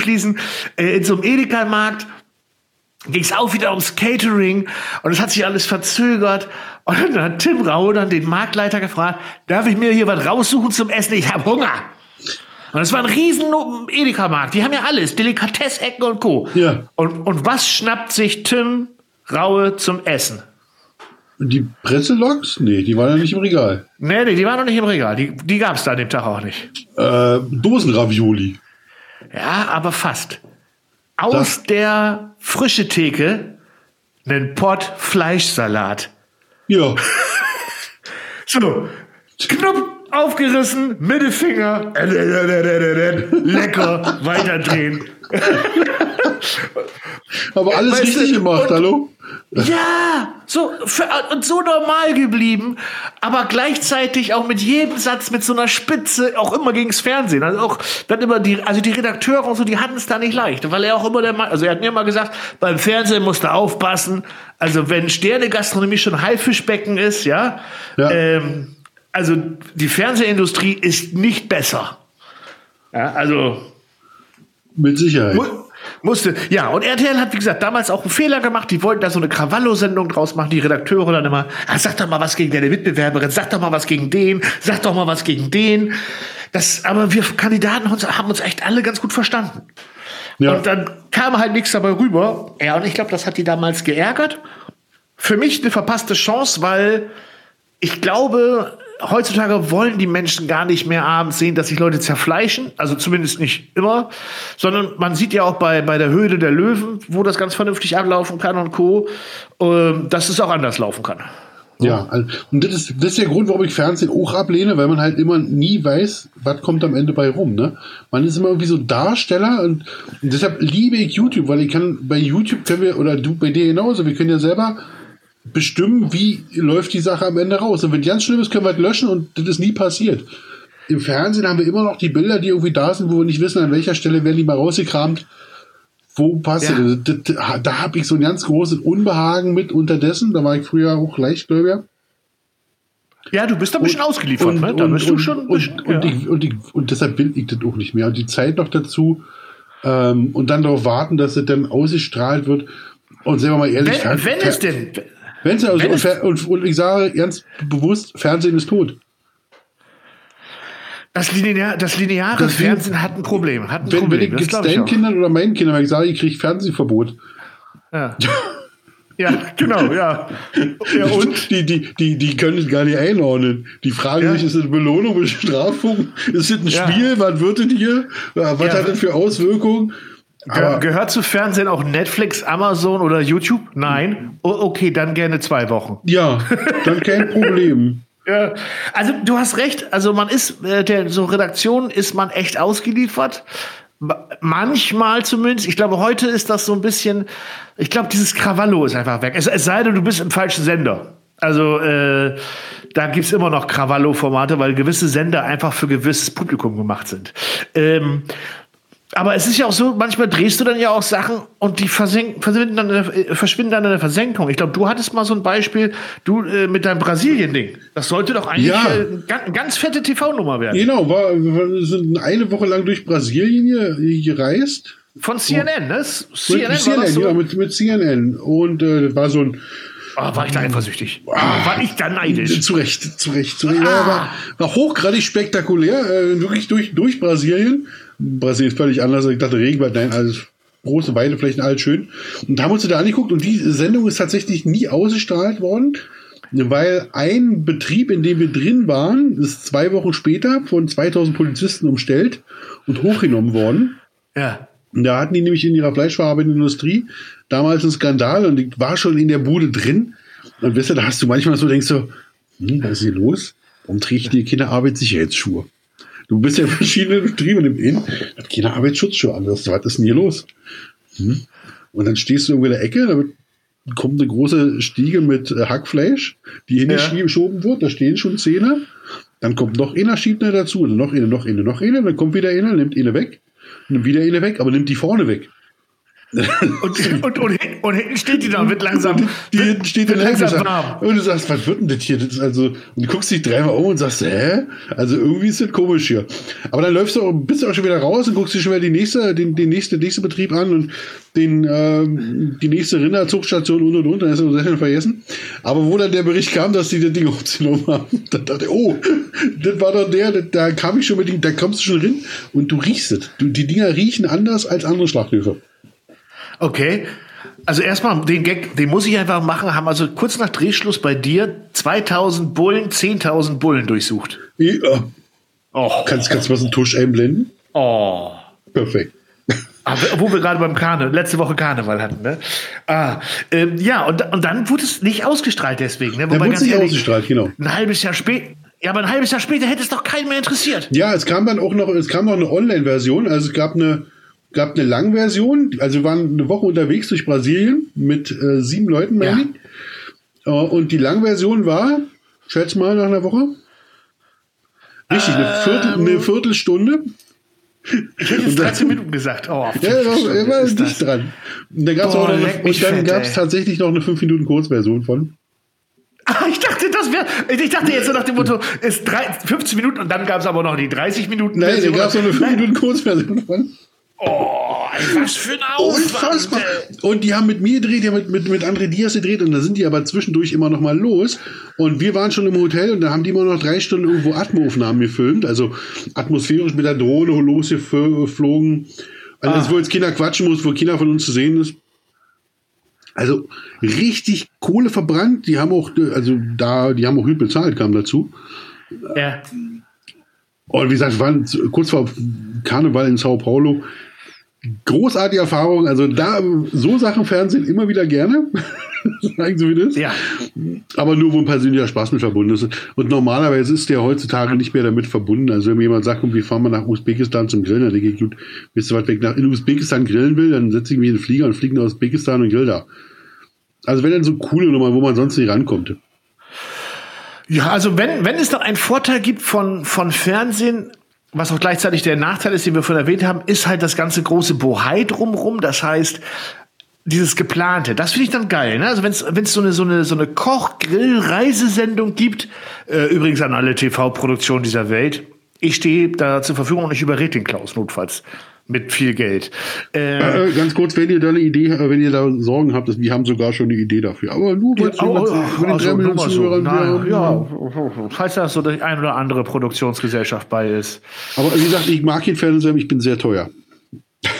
Speaker 1: äh, in so einem Edeka-Markt ging es auch wieder ums Catering und es hat sich alles verzögert. Und dann hat Tim Rau dann den Marktleiter gefragt, darf ich mir hier was raussuchen zum Essen? Ich habe Hunger. Und es war ein riesen Edeka-Markt. Die haben ja alles, Delikatessecken und Co. Ja. Und, und was schnappt sich Tim Raue zum Essen?
Speaker 2: Die Presseloks? Nee, die waren ja nicht im Regal.
Speaker 1: Nee, nee, die waren noch nicht im Regal. Die, die gab es da an dem Tag auch nicht.
Speaker 2: Äh, Dosenravioli.
Speaker 1: Ja, aber fast. Aus das der frische Theke einen Pott Fleischsalat.
Speaker 2: Ja.
Speaker 1: so, Knopf aufgerissen, Mittelfinger, lecker, weiterdrehen.
Speaker 2: Aber alles weißt richtig du, gemacht, und, hallo?
Speaker 1: Ja, so für, und so normal geblieben, aber gleichzeitig auch mit jedem Satz mit so einer Spitze auch immer gegens Fernsehen. Also auch dann immer die, also die Redakteure und so, die hatten es da nicht leicht, weil er auch immer der, also er hat mir immer gesagt, beim Fernsehen musst du aufpassen. Also wenn Sterne Gastronomie schon Haifischbecken ist, ja, ja. Ähm, also die Fernsehindustrie ist nicht besser. Ja, also
Speaker 2: mit Sicherheit.
Speaker 1: Musste, ja, und RTL hat, wie gesagt, damals auch einen Fehler gemacht. Die wollten da so eine Krawallo-Sendung draus machen, die Redakteure dann immer, ah, sag doch mal was gegen deine Mitbewerberin, sag doch mal was gegen den, sag doch mal was gegen den. Das, aber wir Kandidaten haben uns echt alle ganz gut verstanden. Ja. Und dann kam halt nichts dabei rüber. Ja, und ich glaube, das hat die damals geärgert. Für mich eine verpasste Chance, weil ich glaube, heutzutage wollen die Menschen gar nicht mehr abends sehen, dass sich Leute zerfleischen, also zumindest nicht immer, sondern man sieht ja auch bei, bei der Höhle der Löwen, wo das ganz vernünftig ablaufen kann und Co., äh, dass es auch anders laufen kann.
Speaker 2: Ja, also, und das ist, das ist der Grund, warum ich Fernsehen auch ablehne, weil man halt immer nie weiß, was kommt am Ende bei rum. Ne? Man ist immer irgendwie so Darsteller und, und deshalb liebe ich YouTube, weil ich kann bei YouTube können wir, oder du bei dir genauso, wir können ja selber bestimmen, wie läuft die Sache am Ende raus. Und wenn ganz schlimm ist, können wir es löschen und das ist nie passiert. Im Fernsehen haben wir immer noch die Bilder, die irgendwie da sind, wo wir nicht wissen, an welcher Stelle werden die mal rausgekramt. Wo passt ja. das? Da, da habe ich so ein ganz großes Unbehagen mit unterdessen. Da war ich früher auch Leichtgläubiger.
Speaker 1: Ja, du bist da ein bisschen und, ausgeliefert, und, ne? Da bist du schon.
Speaker 2: Und, und, ja. ich, und, ich, und deshalb will ich das auch nicht mehr. Und die Zeit noch dazu ähm, und dann darauf warten, dass es dann ausgestrahlt wird. Und sagen wir mal ehrlich,
Speaker 1: wenn, wenn es denn,
Speaker 2: Wenn's also, Wenn und, und, und, ich sage ganz bewusst, Fernsehen ist tot.
Speaker 1: Das, Linear, das lineare das Fernsehen hat ein Problem. Hat ein
Speaker 2: wenn,
Speaker 1: Problem.
Speaker 2: wenn ich deinen Kindern oder meinen Kindern, wenn ich sage, ich kriege Fernsehverbot.
Speaker 1: Ja. Ja, genau, ja. ja
Speaker 2: und? Die, die, die, die können es gar nicht einordnen. Die fragen ja. sich, ist das Belohnung, Bestrafung? Ist das ein. Spiel? Was wird denn hier? Was hat das für Auswirkungen?
Speaker 1: Aber gehört zu Fernsehen auch Netflix, Amazon oder YouTube? Nein. Oh, okay, dann gerne zwei Wochen.
Speaker 2: Ja, dann kein Problem.
Speaker 1: ja. Also du hast recht. Also man ist äh, der so Redaktion ist man echt ausgeliefert. Manchmal zumindest. Ich glaube, heute ist das so ein bisschen. Ich glaube, dieses Krawallo ist einfach weg. Es, es sei denn, du bist im falschen Sender. Also äh, da gibt's immer noch Krawallo-Formate, weil gewisse Sender einfach für gewisses Publikum gemacht sind. Ähm, aber es ist ja auch so, manchmal drehst du dann ja auch Sachen und die verschwinden, dann, äh, verschwinden dann in der Versenkung. Ich glaube, du hattest mal so ein Beispiel, du äh, mit deinem Brasilien-Ding. Das sollte doch eigentlich ja. äh, eine ganz fette TV-Nummer werden.
Speaker 2: Genau, war, wir sind eine Woche lang durch Brasilien hier, gereist.
Speaker 1: Von CNN, ne?
Speaker 2: CNN, mit CNN, so? ja, mit, mit CNN. Und äh, war so ein
Speaker 1: Oh, war ich da eifersüchtig? Oh, war ich da neidisch?
Speaker 2: Zu Recht, zu Recht. Zu Recht. Ah. War, war hochgradig spektakulär, äh, wirklich durch, durch Brasilien. Brasilien ist völlig anders. Ich dachte, Regenwald, nein, alles große Weideflächen, alles schön. Und haben uns da angeguckt und die Sendung ist tatsächlich nie ausgestrahlt worden, weil ein Betrieb, in dem wir drin waren, ist zwei Wochen später von 2000 Polizisten umstellt und hochgenommen worden.
Speaker 1: Ja.
Speaker 2: Und da hatten die nämlich in ihrer fleischverarbeitenden Industrie damals einen Skandal und ich war schon in der Bude drin. Und wisst ihr, da hast du manchmal so, denkst du, hm, was ist hier los? Warum trägt ich die Kinderarbeitssicherheitsschuhe? Du bist ja in verschiedenen Betrieben im Inn, hat keine Arbeitsschutzschuhe an. Was ist denn hier los? Hm? Und dann stehst du irgendwo in der Ecke, damit kommt eine große Stiege mit äh, Hackfleisch, die hingeschoben wird, da stehen schon Zähne. Dann kommt noch einer, schiebt dazu, und noch eine, noch eine, noch eine, dann kommt wieder einer, nimmt eine weg, nimmt wieder eine weg, aber nimmt die vorne weg.
Speaker 1: Und, und, und, und hinten steht die da wird langsam.
Speaker 2: Die hinten steht dann
Speaker 1: wird langsam
Speaker 2: langsam
Speaker 1: warm.
Speaker 2: Und du sagst, was wird denn das hier? Das ist also, und du guckst dich dreimal um und sagst, hä? Also irgendwie ist das komisch hier. Aber dann läufst du auch, bist du auch schon wieder raus und guckst dir schon wieder die nächste, den, den nächste, nächste Betrieb an und den, ähm, die nächste Rinderzugstation und und und, dann hast du Sachen vergessen. Aber wo dann der Bericht kam, dass die das Ding hochgenommen haben, dann dachte ich, oh, das war doch der, das- da kam ich schon mit dem, da kommst du schon rein und du riechst es. Du, die Dinger riechen anders als andere Schlachthöfe.
Speaker 1: Okay. Also erstmal, den Gag, den muss ich einfach machen, haben also kurz nach Drehschluss bei dir 2000 Bullen, 10.000 Bullen durchsucht.
Speaker 2: Ja.
Speaker 1: Oh.
Speaker 2: Kannst, kannst du was einen Tusch einblenden?
Speaker 1: oh.
Speaker 2: Perfekt.
Speaker 1: Aber wo wir gerade beim Karneval, letzte Woche Karneval hatten, ne? Ah, ähm, ja, und, und dann wurde es nicht ausgestrahlt deswegen, ne? Wobei
Speaker 2: wurde
Speaker 1: ganz
Speaker 2: nicht
Speaker 1: ehrlich,
Speaker 2: ausgestrahlt, genau.
Speaker 1: Ein halbes Jahr später, ja, aber ein halbes Jahr später hätte es doch keinen mehr interessiert.
Speaker 2: Ja, es kam dann auch noch, es kam noch eine Online-Version. Also es gab eine, gab eine Langversion. Also wir waren eine Woche unterwegs durch Brasilien mit äh, sieben Leuten, meine
Speaker 1: Ja.
Speaker 2: ich. Äh, und die Langversion war, schätz mal, nach einer Woche. Richtig, eine, Viertel,
Speaker 1: Ähm.
Speaker 2: eine Viertelstunde.
Speaker 1: Ich hätte jetzt 13 Minuten gesagt. Oh,
Speaker 2: Ja, war, er war
Speaker 1: ist
Speaker 2: dicht
Speaker 1: das.
Speaker 2: dran. Und, da gab's
Speaker 1: Boah,
Speaker 2: auch noch, eine- und dann gab es tatsächlich noch eine 5 Minuten Kurzversion von.
Speaker 1: Ah, ich dachte, das wäre. Ich dachte jetzt so nach dem Motto, es drei, 15 Minuten und dann gab es aber noch die 30 Minuten.
Speaker 2: Nein, da gab es noch eine 5
Speaker 1: Nein.
Speaker 2: Minuten Kurzversion von.
Speaker 1: Oh, was für ein Aufwand.
Speaker 2: Unfassbar. Und die haben mit mir gedreht, die haben mit, mit, mit André Diaz gedreht und da sind die aber zwischendurch immer noch mal los. Und wir waren schon im Hotel und da haben die immer noch drei Stunden irgendwo Atmoaufnahmen gefilmt, also atmosphärisch mit der Drohne losgeflogen. Also
Speaker 1: Ah.
Speaker 2: das, wo jetzt Kinder quatschen muss, wo Kinder von uns zu sehen ist. Also richtig Kohle verbrannt. Die haben auch, also da, die haben auch gut bezahlt, kam dazu.
Speaker 1: Ja.
Speaker 2: Und wie gesagt, wir waren kurz vor Karneval in Sao Paulo. Großartige Erfahrung. Also da so Sachen Fernsehen immer wieder gerne. Sagen Sie wie das?
Speaker 1: Ja.
Speaker 2: Aber nur, wo ein persönlicher Spaß mit verbunden ist. Und normalerweise ist der heutzutage nicht mehr damit verbunden. Also wenn mir jemand sagt, wir fahren mal nach Usbekistan zum Grillen, dann denke ich, gut, wisst ihr was, wenn ich nach, in Usbekistan grillen will, dann setze ich mich in den Flieger und fliege nach Usbekistan und grill da. Also wenn dann so coole Nummern, wo man sonst nicht rankommt.
Speaker 1: Ja, also wenn, wenn es dann einen Vorteil gibt von, von Fernsehen, was auch gleichzeitig der Nachteil ist, den wir vorhin erwähnt haben, ist halt das ganze große Bohai drumrum. Das heißt, dieses geplante, das finde ich dann geil. Ne? Also wenn es so eine so eine so eine Koch-Grill-Reisesendung gibt, äh, übrigens an alle TV-Produktionen dieser Welt, ich stehe da zur Verfügung und ich überrede den Klaus notfalls mit viel Geld. Äh,
Speaker 2: Äh, ganz kurz, wenn ihr da eine Idee, äh, wenn ihr da Sorgen habt, wir haben sogar schon eine Idee dafür. Aber nur weil
Speaker 1: Oh, oh,
Speaker 2: von den
Speaker 1: also,
Speaker 2: Millionen
Speaker 1: so.
Speaker 2: Zuhörern,
Speaker 1: Nein, ja, falls da so die ein oder andere Produktionsgesellschaft bei ist.
Speaker 2: Aber wie gesagt, ich mag den Fernseher, ich bin sehr teuer.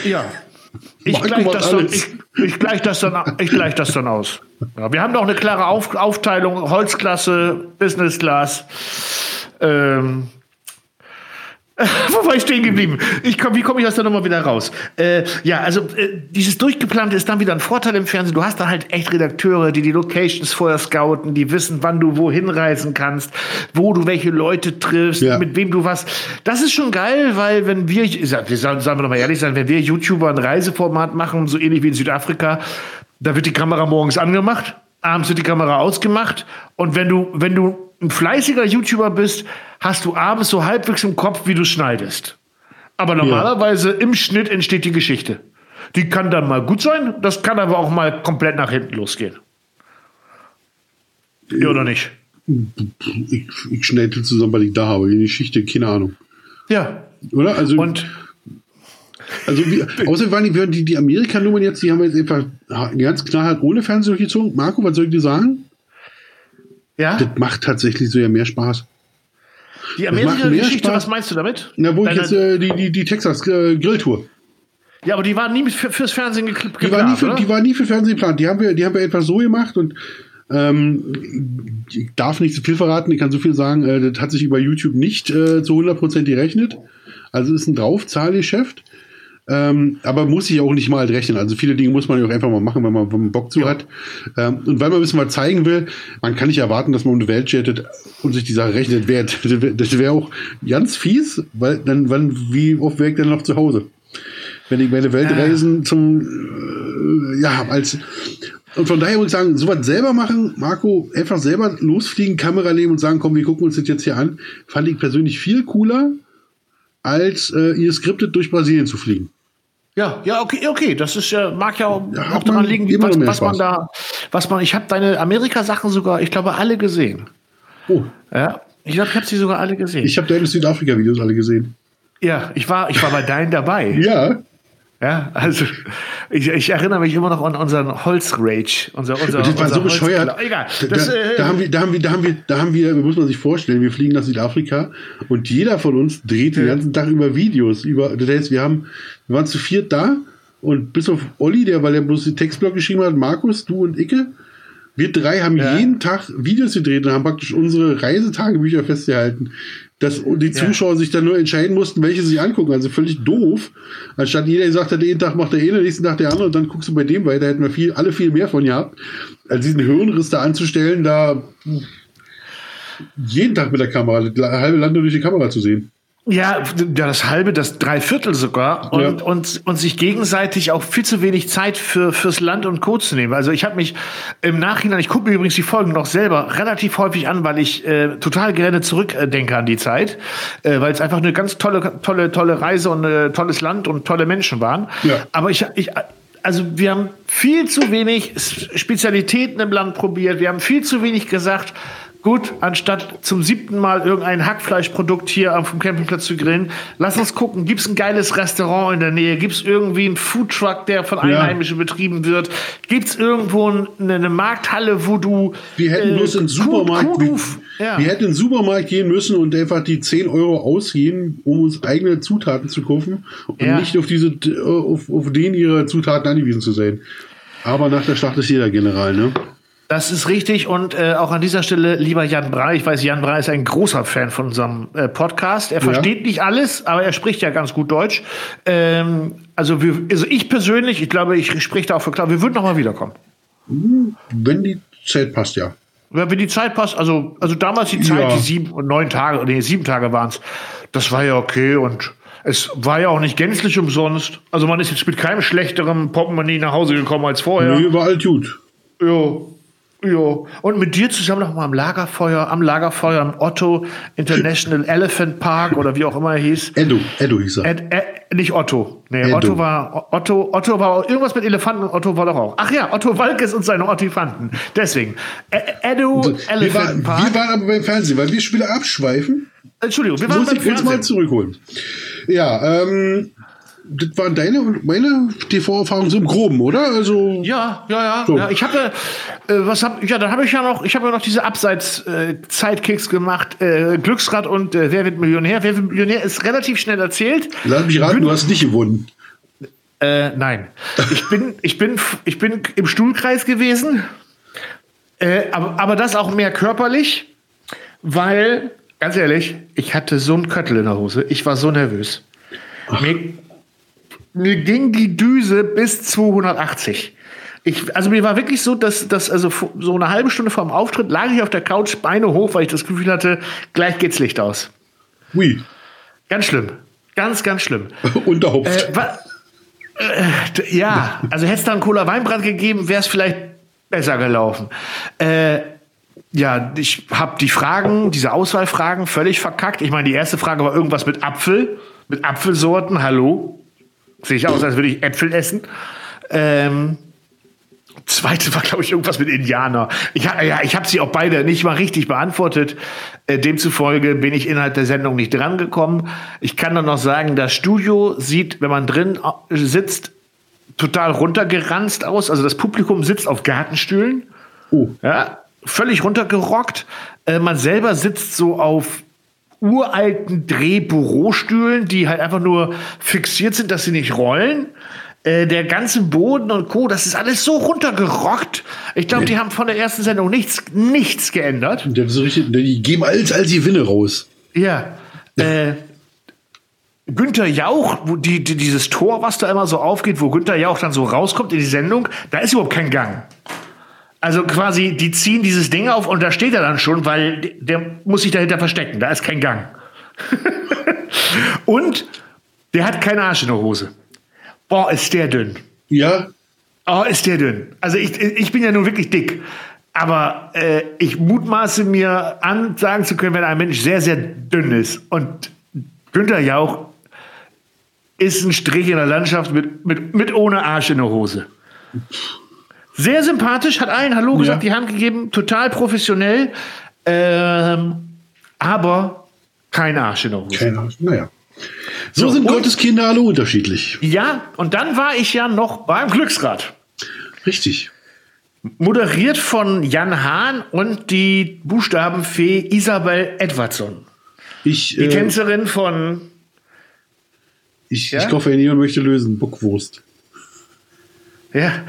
Speaker 1: Ja. Ich
Speaker 2: Marco
Speaker 1: gleich,
Speaker 2: macht
Speaker 1: das dann, ich, ich, gleich das dann, ich gleich das dann aus. Ja, wir haben doch eine klare Auf, Aufteilung: Holzklasse, Business Class. Ähm, wo war ich stehen geblieben? Ich komm, wie komme ich aus der Nummer wieder raus? Äh, ja, also äh, dieses Durchgeplante ist dann wieder ein Vorteil im Fernsehen. Du hast da halt echt Redakteure, die die Locations vorher scouten, die wissen, wann du wohin reisen kannst, wo du welche Leute triffst,
Speaker 2: Ja.
Speaker 1: mit wem du was. Das ist schon geil, weil wenn wir, sagen, sagen wir doch mal ehrlich sein, wenn wir YouTuber ein Reiseformat machen, so ähnlich wie in Südafrika, da wird die Kamera morgens angemacht, abends wird die Kamera ausgemacht und wenn du, wenn du ein fleißiger YouTuber bist, hast du abends so halbwegs im Kopf, wie du schneidest. Aber normalerweise im Schnitt entsteht die Geschichte. Die kann dann mal gut sein, das kann aber auch mal komplett nach hinten losgehen. Ja, oder nicht?
Speaker 2: Ich, ich schneide zusammen, weil ich da habe. Die Geschichte, keine Ahnung.
Speaker 1: Ja.
Speaker 2: Oder? Also,
Speaker 1: Und
Speaker 2: also wie, außerdem waren die, die, die Amerika-Nummern jetzt, die haben wir jetzt einfach ganz knallhart ohne Fernseher durchgezogen. Marco, was soll ich dir sagen?
Speaker 1: Ja,
Speaker 2: Das macht tatsächlich so ja mehr Spaß.
Speaker 1: die Amerika-Geschichte,
Speaker 2: Spaß.
Speaker 1: was meinst du damit?
Speaker 2: Na, wo ich
Speaker 1: Deine-
Speaker 2: jetzt äh, die, die, die Texas äh, Grilltour.
Speaker 1: Ja, aber die waren nie für, fürs Fernsehen gekl-
Speaker 2: Die war, nie
Speaker 1: geplant,
Speaker 2: für,
Speaker 1: oder?
Speaker 2: die war nie für Fernsehen geplant. Die haben wir, die haben wir etwas so gemacht und ähm, ich darf nicht zu viel verraten, ich kann so viel sagen, äh, das hat sich über YouTube nicht äh, zu 100% gerechnet. Also ist ein Draufzahlgeschäft. Ähm, aber muss ich auch nicht mal halt rechnen. Also viele Dinge muss man ja auch einfach mal machen, wenn man, wenn man Bock zu hat. Ähm, und weil man ein bisschen was zeigen will, man kann nicht erwarten, dass man um die Welt jettet und sich die Sache rechnet. Wär, das wäre auch ganz fies, weil dann, wann, wie oft wäre ich denn noch zu Hause? Wenn ich meine Weltreisen zum, äh, ja, als, Und von daher würde ich sagen, sowas selber machen, Marco, einfach selber losfliegen, Kamera nehmen und sagen, komm, wir gucken uns das jetzt hier an, fand ich persönlich viel cooler, als äh, ihr skriptet durch Brasilien zu fliegen.
Speaker 1: Ja, ja, okay, okay. Das ist ja, mag ja auch,
Speaker 2: Ja,
Speaker 1: auch daran liegen, was, was man da, was man, ich habe deine Amerika-Sachen sogar, ich glaube, alle gesehen.
Speaker 2: Oh,
Speaker 1: Ja, ich glaube, ich habe sie sogar alle gesehen.
Speaker 2: ich habe deine Südafrika-Videos alle gesehen.
Speaker 1: ja, ich war, ich war bei deinen dabei.
Speaker 2: Ja,
Speaker 1: Ja, also ich, ich erinnere mich immer noch an unseren Holz-Rage. Unser, unser,
Speaker 2: das war so bescheuert.
Speaker 1: Egal.
Speaker 2: Da,
Speaker 1: Das,
Speaker 2: da,
Speaker 1: äh,
Speaker 2: da haben wir, da haben wir, da haben wir, da haben wir, muss man sich vorstellen, wir fliegen nach Südafrika und jeder von uns dreht den
Speaker 1: Ja.
Speaker 2: ganzen Tag über Videos. Über, das heißt, wir haben, wir waren zu viert da und bis auf Olli, der, weil er bloß den Textblock geschrieben hat, Markus, du und Icke, wir drei haben
Speaker 1: Ja.
Speaker 2: jeden Tag Videos gedreht und haben praktisch unsere Reisetagebücher festgehalten. Dass die Zuschauer sich dann nur entscheiden mussten, welche sie angucken. Also völlig doof. Anstatt jeder gesagt hat, jeden Tag macht der eine, nächsten Tag der andere und dann guckst du bei dem weiter, hätten wir viel, alle viel mehr von gehabt. Als diesen Hirnriss da anzustellen, da jeden Tag mit der Kamera, halbe Land nur durch die Kamera zu sehen.
Speaker 1: Ja, ja, das halbe, das Dreiviertel sogar und,
Speaker 2: Ja.
Speaker 1: und, und sich gegenseitig auch viel zu wenig Zeit für, fürs Land und Co. zu nehmen. Also ich habe mich im Nachhinein, ich gucke mir übrigens die Folgen noch selber relativ häufig an, weil ich äh, total gerne zurückdenke an die Zeit, äh, weil es einfach eine ganz tolle, tolle, tolle Reise und äh, tolles Land und tolle Menschen waren.
Speaker 2: Ja.
Speaker 1: Aber ich, ich also wir haben viel zu wenig Spezialitäten im Land probiert, wir haben viel zu wenig gesagt, Gut, anstatt zum siebten Mal irgendein Hackfleischprodukt hier auf dem Campingplatz zu grillen, lass uns gucken, gibt es ein geiles Restaurant in der Nähe? Gibt es irgendwie einen Foodtruck, der von Einheimischen betrieben wird? Gibt es irgendwo eine, eine Markthalle, wo du
Speaker 2: Wir hätten
Speaker 1: äh,
Speaker 2: bloß in Supermarkt,
Speaker 1: Kuh- ja.
Speaker 2: wir hätten in den Supermarkt gehen müssen und einfach die 10 Euro ausgehen, um uns eigene Zutaten zu kaufen und
Speaker 1: Ja.
Speaker 2: nicht auf diese, auf, auf den ihre Zutaten angewiesen zu sein. Aber nach der Schlacht ist jeder General, ne?
Speaker 1: Das ist richtig und äh, auch an dieser Stelle, lieber Jan Brei, ich weiß, Jan Brei ist ein großer Fan von unserem äh, Podcast. Er versteht nicht alles, aber er spricht ja ganz gut Deutsch. Ähm, also, wir, also ich persönlich, ich glaube, ich spreche da auch für klar, wir würden noch mal wiederkommen.
Speaker 2: Wenn die Zeit passt, ja.
Speaker 1: Ja, Wenn die Zeit passt, also, also damals die Zeit,
Speaker 2: Ja.
Speaker 1: die sieben und neun Tage, nee, sieben Tage waren es, das war ja okay und es war ja auch nicht gänzlich umsonst. Also man ist jetzt mit keinem schlechteren Portemonnaie nach Hause gekommen als vorher.
Speaker 2: Nee, war alt gut.
Speaker 1: Jo. Jo. Und mit dir zusammen noch mal am Lagerfeuer, am Lagerfeuer im Otto International Elephant Park oder wie auch immer er hieß.
Speaker 2: Edo, Edo hieß er.
Speaker 1: Ed, Ed, nicht Otto. Nee,
Speaker 2: Edo.
Speaker 1: Otto war Otto, Otto war irgendwas mit Elefanten und Otto war doch auch. Ach ja, Otto Walkes und seine Ottifanten. Deswegen. Ed, Edo
Speaker 2: wir,
Speaker 1: Elephant
Speaker 2: waren,
Speaker 1: Park.
Speaker 2: wir waren aber beim Fernsehen, weil wir wieder abschweifen.
Speaker 1: Entschuldigung, wir waren
Speaker 2: Muss
Speaker 1: beim
Speaker 2: ich uns mal
Speaker 1: Fernsehen.
Speaker 2: zurückholen. Ja, ähm, das waren deine und meine TV-Erfahrungen so im Groben, oder? Also,
Speaker 1: Ja, ja, ja.
Speaker 2: So.
Speaker 1: ja ich habe, äh, was hab, ja, dann habe ich ja noch, ich habe ja noch diese Abseits-Sidekicks gemacht, äh, Glücksrad und äh, Wer wird Millionär? Wer wird Millionär ist relativ schnell erzählt.
Speaker 2: lass mich raten, du hast nicht gewonnen.
Speaker 1: Äh, nein. Ich bin, ich bin, ich bin im Stuhlkreis gewesen. Äh, aber, aber das auch mehr körperlich, weil, ganz ehrlich, ich hatte so einen Köttel in der Hose. Ich war so nervös. Mir, mir ging die Düse bis 280. Ich, also mir war wirklich so, dass, dass also so eine halbe Stunde vor dem Auftritt lag ich auf der Couch, Beine hoch, weil ich das Gefühl hatte, gleich geht's Licht aus.
Speaker 2: Ui,
Speaker 1: Ganz schlimm. Ganz, ganz schlimm.
Speaker 2: Unterhaupt.
Speaker 1: Äh, äh, ja, also hätte es da einen Cola Weinbrand gegeben, wäre es vielleicht besser gelaufen. Äh, ja, ich habe die Fragen, diese Auswahlfragen völlig verkackt. Ich meine, die erste Frage war irgendwas mit Apfel, mit Apfelsorten. Hallo? Sehe ich aus, als würde ich Äpfel essen. Ähm, zweite war, glaube ich, irgendwas mit Indianer. Ich, ja, ich habe sie auch beide nicht mal richtig beantwortet. Äh, demzufolge bin ich innerhalb der Sendung nicht drangekommen. Ich kann nur noch sagen, das Studio sieht, wenn man drin äh, sitzt, total runtergeranzt aus. Also das Publikum sitzt auf Gartenstühlen.
Speaker 2: oh,
Speaker 1: Ja, völlig runtergerockt. Äh, man selber sitzt so auf uralten Drehbürostühlen, die halt einfach nur fixiert sind, dass sie nicht rollen. Äh, der ganze Boden und Co., das ist alles so runtergerockt. Ich glaube, die haben von der ersten Sendung nichts, nichts geändert.
Speaker 2: so richtig, die geben alles als Gewinne raus.
Speaker 1: Ja. Äh, Günther Jauch, wo die, die, dieses Tor, was da immer so aufgeht, wo Günther Jauch dann so rauskommt in die Sendung, da ist überhaupt kein Gang. Also quasi, die ziehen dieses Ding auf und da steht er dann schon, weil der, muss sich dahinter verstecken. Da ist kein Gang. und der hat keinen Arsch in der Hose. Boah, ist der dünn.
Speaker 2: Ja,
Speaker 1: Oh, ist der dünn. Also ich, ich bin ja nun wirklich dick. Aber äh, ich mutmaße mir an, sagen zu können, wenn ein Mensch sehr, sehr dünn ist. Und Günther Jauch ist ein Strich in der Landschaft mit, mit, mit ohne Arsch in der Hose. Sehr sympathisch, hat allen Hallo gesagt, ja. die Hand gegeben, total professionell. Ähm, aber kein Arsch in der Hose.
Speaker 2: Kein Arsch, naja. So, so sind Gottes Kinder alle unterschiedlich.
Speaker 1: Ja, und dann war ich ja noch beim Glücksrad.
Speaker 2: Richtig.
Speaker 1: Moderiert von Jan Hahn und die Buchstabenfee Isabel Edwardson.
Speaker 2: Ich,
Speaker 1: die äh, Tänzerin von.
Speaker 2: Ich, ja? ich kaufe nie und möchte lösen. Bockwurst.
Speaker 1: Ja,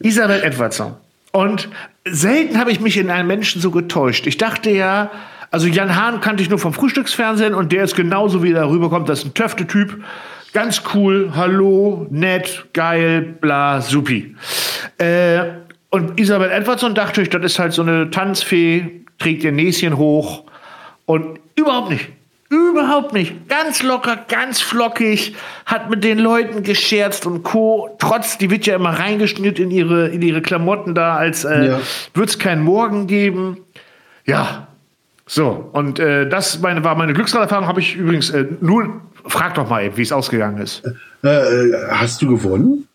Speaker 1: Isabel Edwardson. Und selten habe ich mich in einem Menschen so getäuscht. Ich dachte ja, also Jan Hahn kannte ich nur vom Frühstücksfernsehen und der ist genauso wie er rüberkommt. Das ist ein Töfte-Typ. Ganz cool, hallo, nett, geil, bla, supi. Äh, und Isabel Edwardson dachte ich, das ist halt so eine Tanzfee, trägt ihr Näschen hoch und überhaupt nicht. Überhaupt nicht. Ganz locker, ganz flockig, hat mit den Leuten gescherzt und Co. Trotz, die wird ja immer reingeschnitten in ihre, in ihre Klamotten da, als äh, ja. wird es keinen Morgen geben. Ja, so, und äh, das meine, war meine Glücksraderfahrung. Habe ich übrigens äh, nur, frag doch mal wie es ausgegangen ist.
Speaker 2: Äh, äh, hast du gewonnen?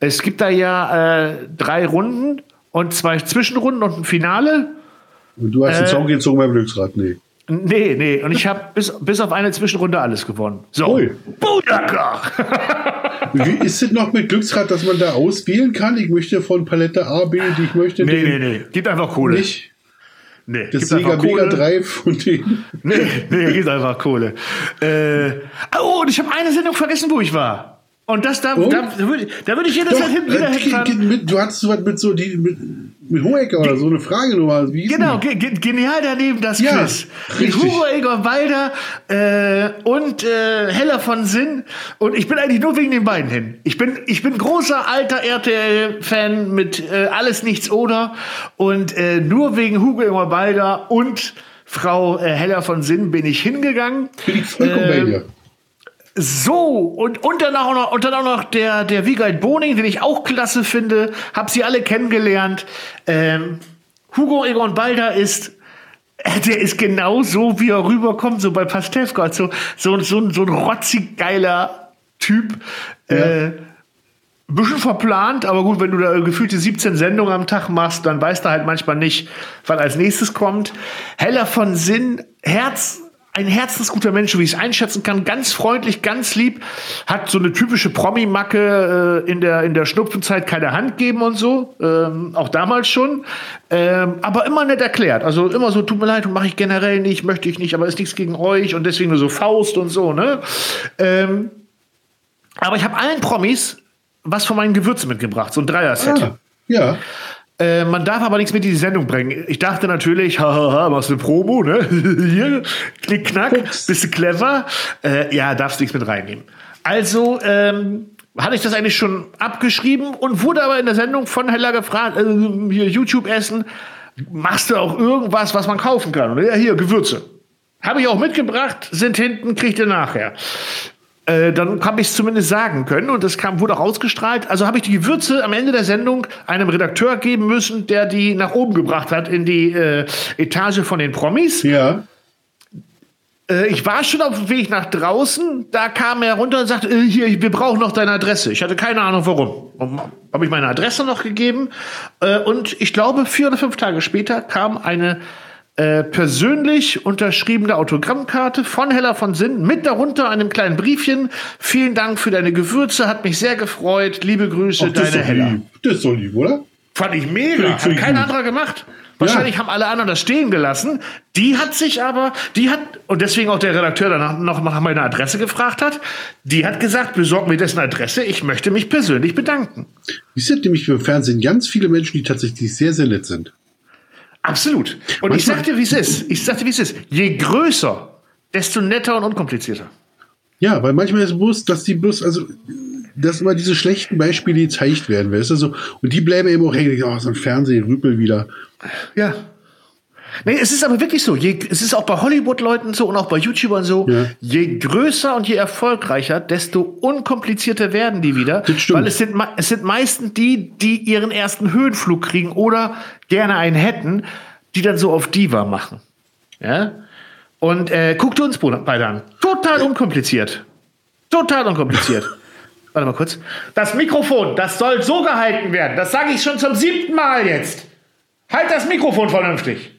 Speaker 1: Es gibt da ja äh, drei Runden und zwei Zwischenrunden und ein Finale.
Speaker 2: Und du hast den Song gezogen beim Glücksrad? Nee.
Speaker 1: Nee, nee. Und ich habe bis, bis auf eine Zwischenrunde alles gewonnen. So. Ui.
Speaker 2: Wie ist es noch mit Glücksrad, dass man da auswählen kann? Ich möchte von Palette A, B, die ich möchte.
Speaker 1: Nee, nee, nee. Gibt einfach Kohle. Nicht.
Speaker 2: Nee, das Sega Mega Drive von denen.
Speaker 1: Nee, nee, gibt einfach Kohle. Äh, oh, und ich habe eine Sendung vergessen, wo ich war. Und das da, oh? da, da würde da würd ich jederzeit hin, wieder
Speaker 2: hinfahren. Du hattest so was mit so die mit, mit Hohecker oder so eine Frage nochmal.
Speaker 1: Wie genau, ge genial daneben das ja, Quiz. Mit Hugo Egon Balder äh, und äh, Heller von Sinn. Und ich bin eigentlich nur wegen den beiden hin. Ich bin, ich bin großer alter RTL-Fan mit äh, Alles Nichts oder. Und äh, nur wegen Hugo Egon Balder und Frau äh, Heller von Sinn bin ich hingegangen.
Speaker 2: Bin ich vollkommen bei dir.
Speaker 1: So, und, und dann auch noch, und dann auch noch der, der Wiegald Boning, den ich auch klasse finde, hab sie alle kennengelernt. Ähm, Hugo Egon Balder ist, äh, der ist genau so, wie er rüberkommt, so bei Pastewka, so, so, so, so ein rotzig geiler Typ. Ja. Äh, bisschen verplant, aber gut, wenn du da gefühlte 17 Sendungen am Tag machst, dann weißt du halt manchmal nicht, was als nächstes kommt. Heller von Sinn, Herz, ein herzensguter Mensch, wie ich es einschätzen kann, ganz freundlich, ganz lieb, hat so eine typische Promi-Macke äh, in, der, in der Schnupfenzeit keine Hand geben und so, ähm, auch damals schon, ähm, aber immer nett erklärt, also immer so, tut mir leid, mache ich generell nicht, möchte ich nicht, aber ist nichts gegen euch und deswegen nur so Faust und so, ne? Ähm, aber ich habe allen Promis was von meinen Gewürzen mitgebracht, so ein Dreier-Set.
Speaker 2: Ah, ja.
Speaker 1: Äh, man darf aber nichts mit in die Sendung bringen. Ich dachte natürlich, hahaha, machst du eine Promo, ne? Hier, klick, knack, Ups. bist du clever. Äh, ja, darfst nichts mit reinnehmen. Also, ähm, hatte ich das eigentlich schon abgeschrieben und wurde aber in der Sendung von Heller gefragt, äh, hier YouTube-Essen, machst du auch irgendwas, was man kaufen kann? Und ja, hier, Gewürze. Habe ich auch mitgebracht, sind hinten, kriegt ihr nachher. Äh, dann habe ich es zumindest sagen können und das kam, wurde auch ausgestrahlt. Also habe ich die Gewürze am Ende der Sendung einem Redakteur geben müssen, der die nach oben gebracht hat in die äh, Etage von den Promis.
Speaker 2: Ja.
Speaker 1: Äh, ich war schon auf dem Weg nach draußen, da kam er runter und sagte, äh, hier, wir brauchen noch deine Adresse. Ich hatte keine Ahnung warum. Habe ich meine Adresse noch gegeben äh, und ich glaube, vier oder fünf Tage später kam eine äh, persönlich unterschriebene Autogrammkarte von Hella von Sinn mit darunter einem kleinen Briefchen. Vielen Dank für deine Gewürze, hat mich sehr gefreut. Liebe Grüße, Ach, deine Hella.
Speaker 2: Lieb. Das ist so lieb, oder?
Speaker 1: Fand ich mega. Hat kein anderer gemacht. Wahrscheinlich ja. haben alle anderen das stehen gelassen. Die hat sich aber, die hat, und deswegen auch der Redakteur danach noch nach meine Adresse gefragt hat, die hat gesagt, besorg mir dessen Adresse, ich möchte mich persönlich bedanken.
Speaker 2: Es sind nämlich für Fernsehen ganz viele Menschen, die tatsächlich sehr, sehr nett sind.
Speaker 1: Absolut. Und Manchmal, ich sag dir, wie es ist. Ich sag dir, wie es ist. Je größer, desto netter und unkomplizierter.
Speaker 2: Ja, weil manchmal ist es bewusst, dass die bloß, also, dass immer diese schlechten Beispiele gezeigt werden, weißt du, so, und die bleiben eben auch hängen, oh, so ein Fernsehrüpel wieder.
Speaker 1: Ja. Nee, es ist aber wirklich so. Je, es ist auch bei Hollywood-Leuten so und auch bei YouTubern so.
Speaker 2: Ja.
Speaker 1: Je größer und je erfolgreicher, desto unkomplizierter werden die wieder.
Speaker 2: Das stimmt.
Speaker 1: Weil es sind, es sind meistens die, die ihren ersten Höhenflug kriegen oder gerne einen hätten, die dann so auf Diva machen. Ja? Und äh, guckt uns beide an. Total unkompliziert. Total unkompliziert. Warte mal kurz. Das Mikrofon, das soll so gehalten werden. Das sage ich schon zum siebten Mal jetzt. Halt das Mikrofon vernünftig.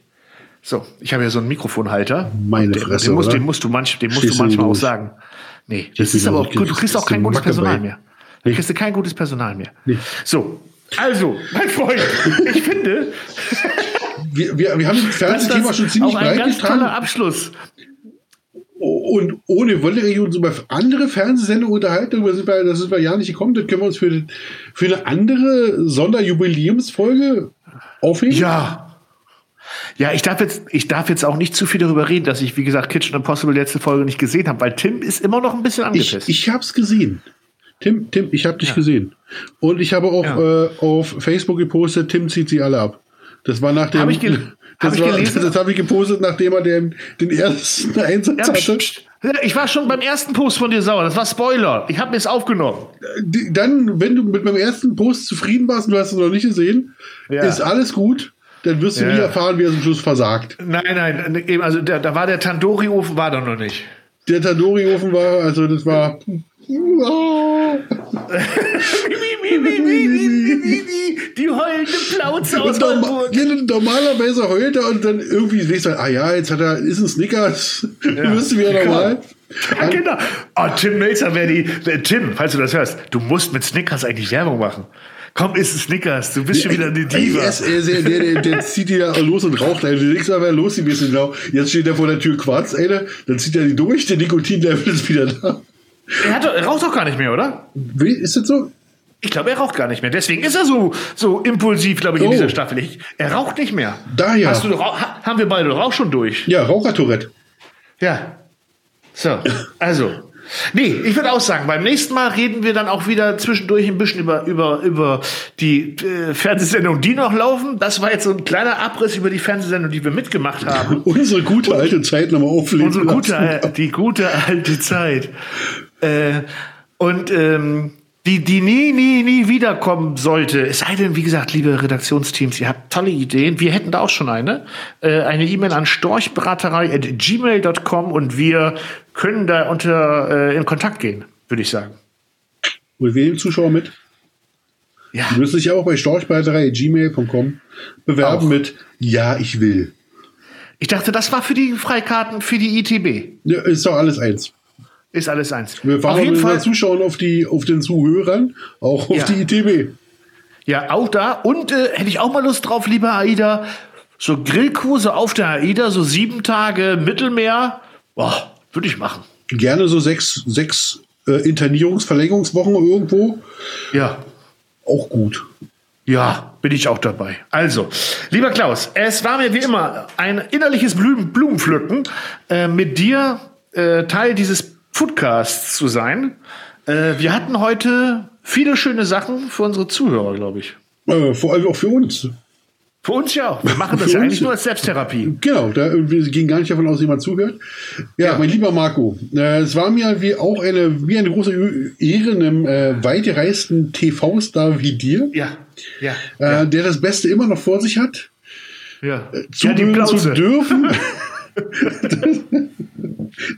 Speaker 1: So, ich habe ja so einen Mikrofonhalter.
Speaker 2: Meine
Speaker 1: den,
Speaker 2: Fresse,
Speaker 1: den, musst, den musst du, manch, den musst du manchmal auch sagen. Nee, das ist
Speaker 2: du
Speaker 1: aber auch gut. Du kriegst auch
Speaker 2: Ist
Speaker 1: kein gutes? Personal mehr. Du kriegst kein gutes Personal mehr.
Speaker 2: Nee.
Speaker 1: So, also, mein Freund, ich finde,
Speaker 2: Wir, wir, wir haben das Fernsehthema
Speaker 1: das
Speaker 2: schon ziemlich breit
Speaker 1: ganz toller
Speaker 2: getragen.
Speaker 1: Abschluss.
Speaker 2: Und ohne Wollerie uns über andere Fernsehsendungen unterhalten, darüber sind wir, das sind wir ja nicht gekommen. Das können wir uns für, für eine andere Sonderjubiläumsfolge aufheben.
Speaker 1: Ja. Ja, ich darf jetzt, ich darf jetzt auch nicht zu viel darüber reden, dass ich, wie gesagt, Kitchen Impossible letzte Folge nicht gesehen habe, weil Tim ist immer noch ein bisschen
Speaker 2: Ich,
Speaker 1: angepisst.
Speaker 2: ich habe es gesehen. Tim, Tim, ich habe dich gesehen. Und ich habe auch
Speaker 1: Ja.
Speaker 2: äh, auf Facebook gepostet, Tim zieht sie alle ab. Das war nach dem.
Speaker 1: Hab ich
Speaker 2: das
Speaker 1: ich
Speaker 2: war,
Speaker 1: gelesen?
Speaker 2: Das habe ich gepostet, nachdem er den, den ersten Einsatz
Speaker 1: ja,
Speaker 2: hatte.
Speaker 1: ich war schon beim ersten Post von dir sauer. Das war Spoiler. Ich habe mir es aufgenommen.
Speaker 2: Dann, wenn du mit meinem ersten Post zufrieden warst und du hast es noch nicht gesehen,
Speaker 1: Ja.
Speaker 2: ist alles gut. Dann wirst du
Speaker 1: Ja.
Speaker 2: nie erfahren, wie er zum Schluss versagt.
Speaker 1: Nein, nein, eben, also da, da war der Tandoori-Ofen, war da noch nicht.
Speaker 2: Der Tandoori-Ofen war, also das war.
Speaker 1: Die heulende Plauze aus Hamburg.
Speaker 2: ja, normalerweise heult er und dann irgendwie denkst du, ah ja, jetzt hat er, ist ein Snickers. Du bist wieder normal.
Speaker 1: Ja, genau. Oh, Tim Melzer wäre die. äh, Tim, falls du das hörst, du musst mit Snickers eigentlich Werbung machen. Komm, isst ein Snickers, du bist schon wieder eine Diva.
Speaker 2: Ist- ist- der, der, der zieht die ja los und raucht. Also, du denkst mal, wer los gewesen genau. Jetzt steht er vor der Tür Quarz, Alter. Dann zieht er die durch, der Nikotinlevel ist wieder da.
Speaker 1: Er, hat, er raucht doch gar nicht mehr, oder?
Speaker 2: Wie, ist das so?
Speaker 1: Ich glaube, er raucht gar nicht mehr. Deswegen ist er so, so impulsiv, glaube ich, in
Speaker 2: Oh.
Speaker 1: dieser Staffel. Ich, er raucht nicht mehr.
Speaker 2: Daher.
Speaker 1: Hast du haben wir beide doch auch schon durch.
Speaker 2: Ja, Rauchertourette.
Speaker 1: Ja. So, also. Nee, ich würde auch sagen, beim nächsten Mal reden wir dann auch wieder zwischendurch ein bisschen über, über, über die äh, Fernsehsendungen, die noch laufen. Das war jetzt so ein kleiner Abriss über die Fernsehsendung, die wir mitgemacht haben.
Speaker 2: Unsere gute alte Zeit nochmal auflegen.
Speaker 1: Unsere gute, die gute alte Zeit. Äh, und ähm, die, die nie, nie, nie wiederkommen sollte. Es sei denn, wie gesagt, liebe Redaktionsteams, ihr habt tolle Ideen. Wir hätten da auch schon eine. Äh, eine E-Mail an storchbraterei.gmail.com und wir können da unter äh, in Kontakt gehen, würde ich sagen.
Speaker 2: Und wir nehmen Zuschauer mit.
Speaker 1: Ja.
Speaker 2: Du müsst dich auch bei storchbreiterei.gmail.com bewerben
Speaker 1: Auch.
Speaker 2: mit Ja, ich will.
Speaker 1: Ich dachte, das war für die Freikarten für die ITB.
Speaker 2: Ja, ist doch alles eins.
Speaker 1: Ist alles eins.
Speaker 2: Wir fahren
Speaker 1: Auf jeden Fall.
Speaker 2: unseren Zuschauern auf, die, auf den Zuhörern, auch auf
Speaker 1: Ja.
Speaker 2: die ITB.
Speaker 1: Ja, auch da. Und äh, hätte ich auch mal Lust drauf, lieber AIDA. So Grillkurse auf der AIDA, so sieben Tage Mittelmeer. Boah, würde ich machen.
Speaker 2: Gerne so sechs, sechs äh, Internierungsverlängerungswochen irgendwo.
Speaker 1: Ja.
Speaker 2: Auch gut.
Speaker 1: Ja, bin ich auch dabei. Also, lieber Klaus, es war mir wie immer ein innerliches Blumen Blumenpflücken, äh, mit dir äh, Teil dieses Foodcasts zu sein. Äh, wir hatten heute viele schöne Sachen für unsere Zuhörer, glaube ich.
Speaker 2: Äh, vor allem auch für uns.
Speaker 1: Für uns ja auch. Wir machen das ja eigentlich
Speaker 2: ja.
Speaker 1: nur als Selbsttherapie.
Speaker 2: Genau, da, wir gehen gar nicht davon aus, jemand zuhört. Ja, mein lieber Marco, äh, es war mir wie auch eine, wie eine große Ehre, einem äh, weit gereisten TV-Star wie dir,
Speaker 1: Ja, ja,
Speaker 2: äh, der das Beste immer noch vor sich hat,
Speaker 1: ja. Ja, die
Speaker 2: zuhören zu
Speaker 1: Plauze.
Speaker 2: dürfen.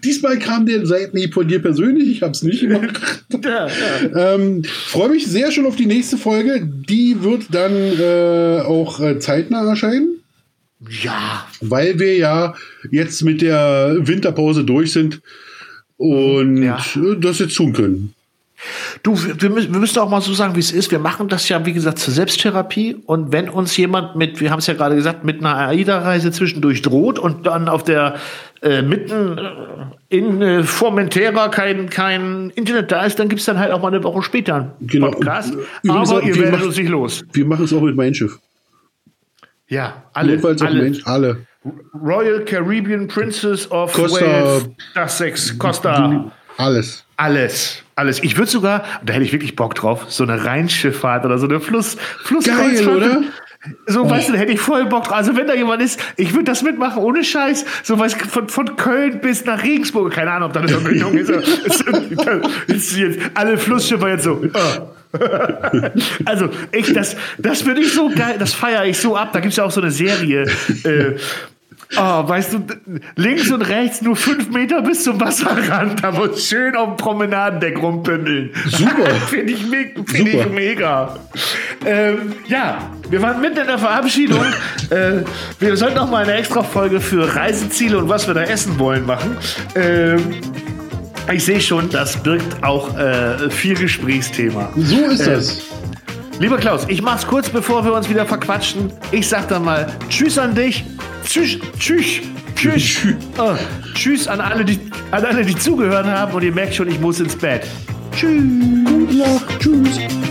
Speaker 2: Diesmal kam der Seitenhieb von dir persönlich, ich habe es nicht gemacht.
Speaker 1: Ja, ja.
Speaker 2: Ähm, Freue mich sehr schon auf die nächste Folge. Die wird dann äh, auch äh, zeitnah erscheinen,
Speaker 1: ja,
Speaker 2: weil wir ja jetzt mit der Winterpause durch sind und
Speaker 1: Ja.
Speaker 2: äh, das jetzt tun können.
Speaker 1: Du, wir, müssen- wir müssen auch mal so sagen, wie es ist. Wir machen das ja, wie gesagt, zur Selbsttherapie. Und wenn uns jemand mit, wir haben es ja gerade gesagt, mit einer AIDA-Reise zwischendurch droht und dann auf der äh, mitten äh, in äh, Formentera kein, kein Internet da ist, dann gibt es dann halt auch mal eine Woche später einen
Speaker 2: Genau.
Speaker 1: Podcast.
Speaker 2: Übrigens
Speaker 1: Aber
Speaker 2: auch-
Speaker 1: ihr werdet
Speaker 2: machen-
Speaker 1: uns nicht los.
Speaker 2: Wir machen es auch mit meinem Schiff.
Speaker 1: Ja, alle.
Speaker 2: Auch
Speaker 1: alle.
Speaker 2: Mensch, alle.
Speaker 1: Royal Caribbean Princess of
Speaker 2: Costa-
Speaker 1: Wales, Sussex, Costa.
Speaker 2: Alles.
Speaker 1: Alles, alles. Ich würde sogar, da hätte ich wirklich Bock drauf, so eine Rheinschifffahrt oder so eine Fluss,
Speaker 2: Geil,
Speaker 1: Flusskreuzfahrt.
Speaker 2: oder?
Speaker 1: So, oh. weißt du, da hätte ich voll Bock drauf. Also, wenn da jemand ist, ich würde das mitmachen, ohne Scheiß. So, weißt von, von Köln bis nach Regensburg. Keine Ahnung, ob da eine Verbindung ist. ist jetzt alle Flussschiffer jetzt so. also, ich, das, das finde ich so geil. Das feiere ich so ab. Da gibt es ja auch so eine Serie. Äh, Oh, weißt du, links und rechts nur fünf Meter bis zum Wasserrand, da muss schön auf dem Promenadendeck rumpimmeln.
Speaker 2: Super.
Speaker 1: Finde ich, me find ich mega. Ähm, ja, wir waren mitten in der Verabschiedung. äh, wir sollten noch mal eine extra Folge für Reiseziele und was wir da essen wollen machen. Ähm, ich sehe schon, das birgt auch äh, viel Gesprächsthema.
Speaker 2: So ist äh, das.
Speaker 1: Lieber Klaus, ich mach's kurz, bevor wir uns wieder verquatschen. Ich sag dann mal Tschüss an dich Tschüss, tschüss, tschüss. Oh, tschüss an alle, die, an alle, die zugehört haben. Und ihr merkt schon, ich muss ins Bett.
Speaker 2: Tschüss. Good luck. Tschüss.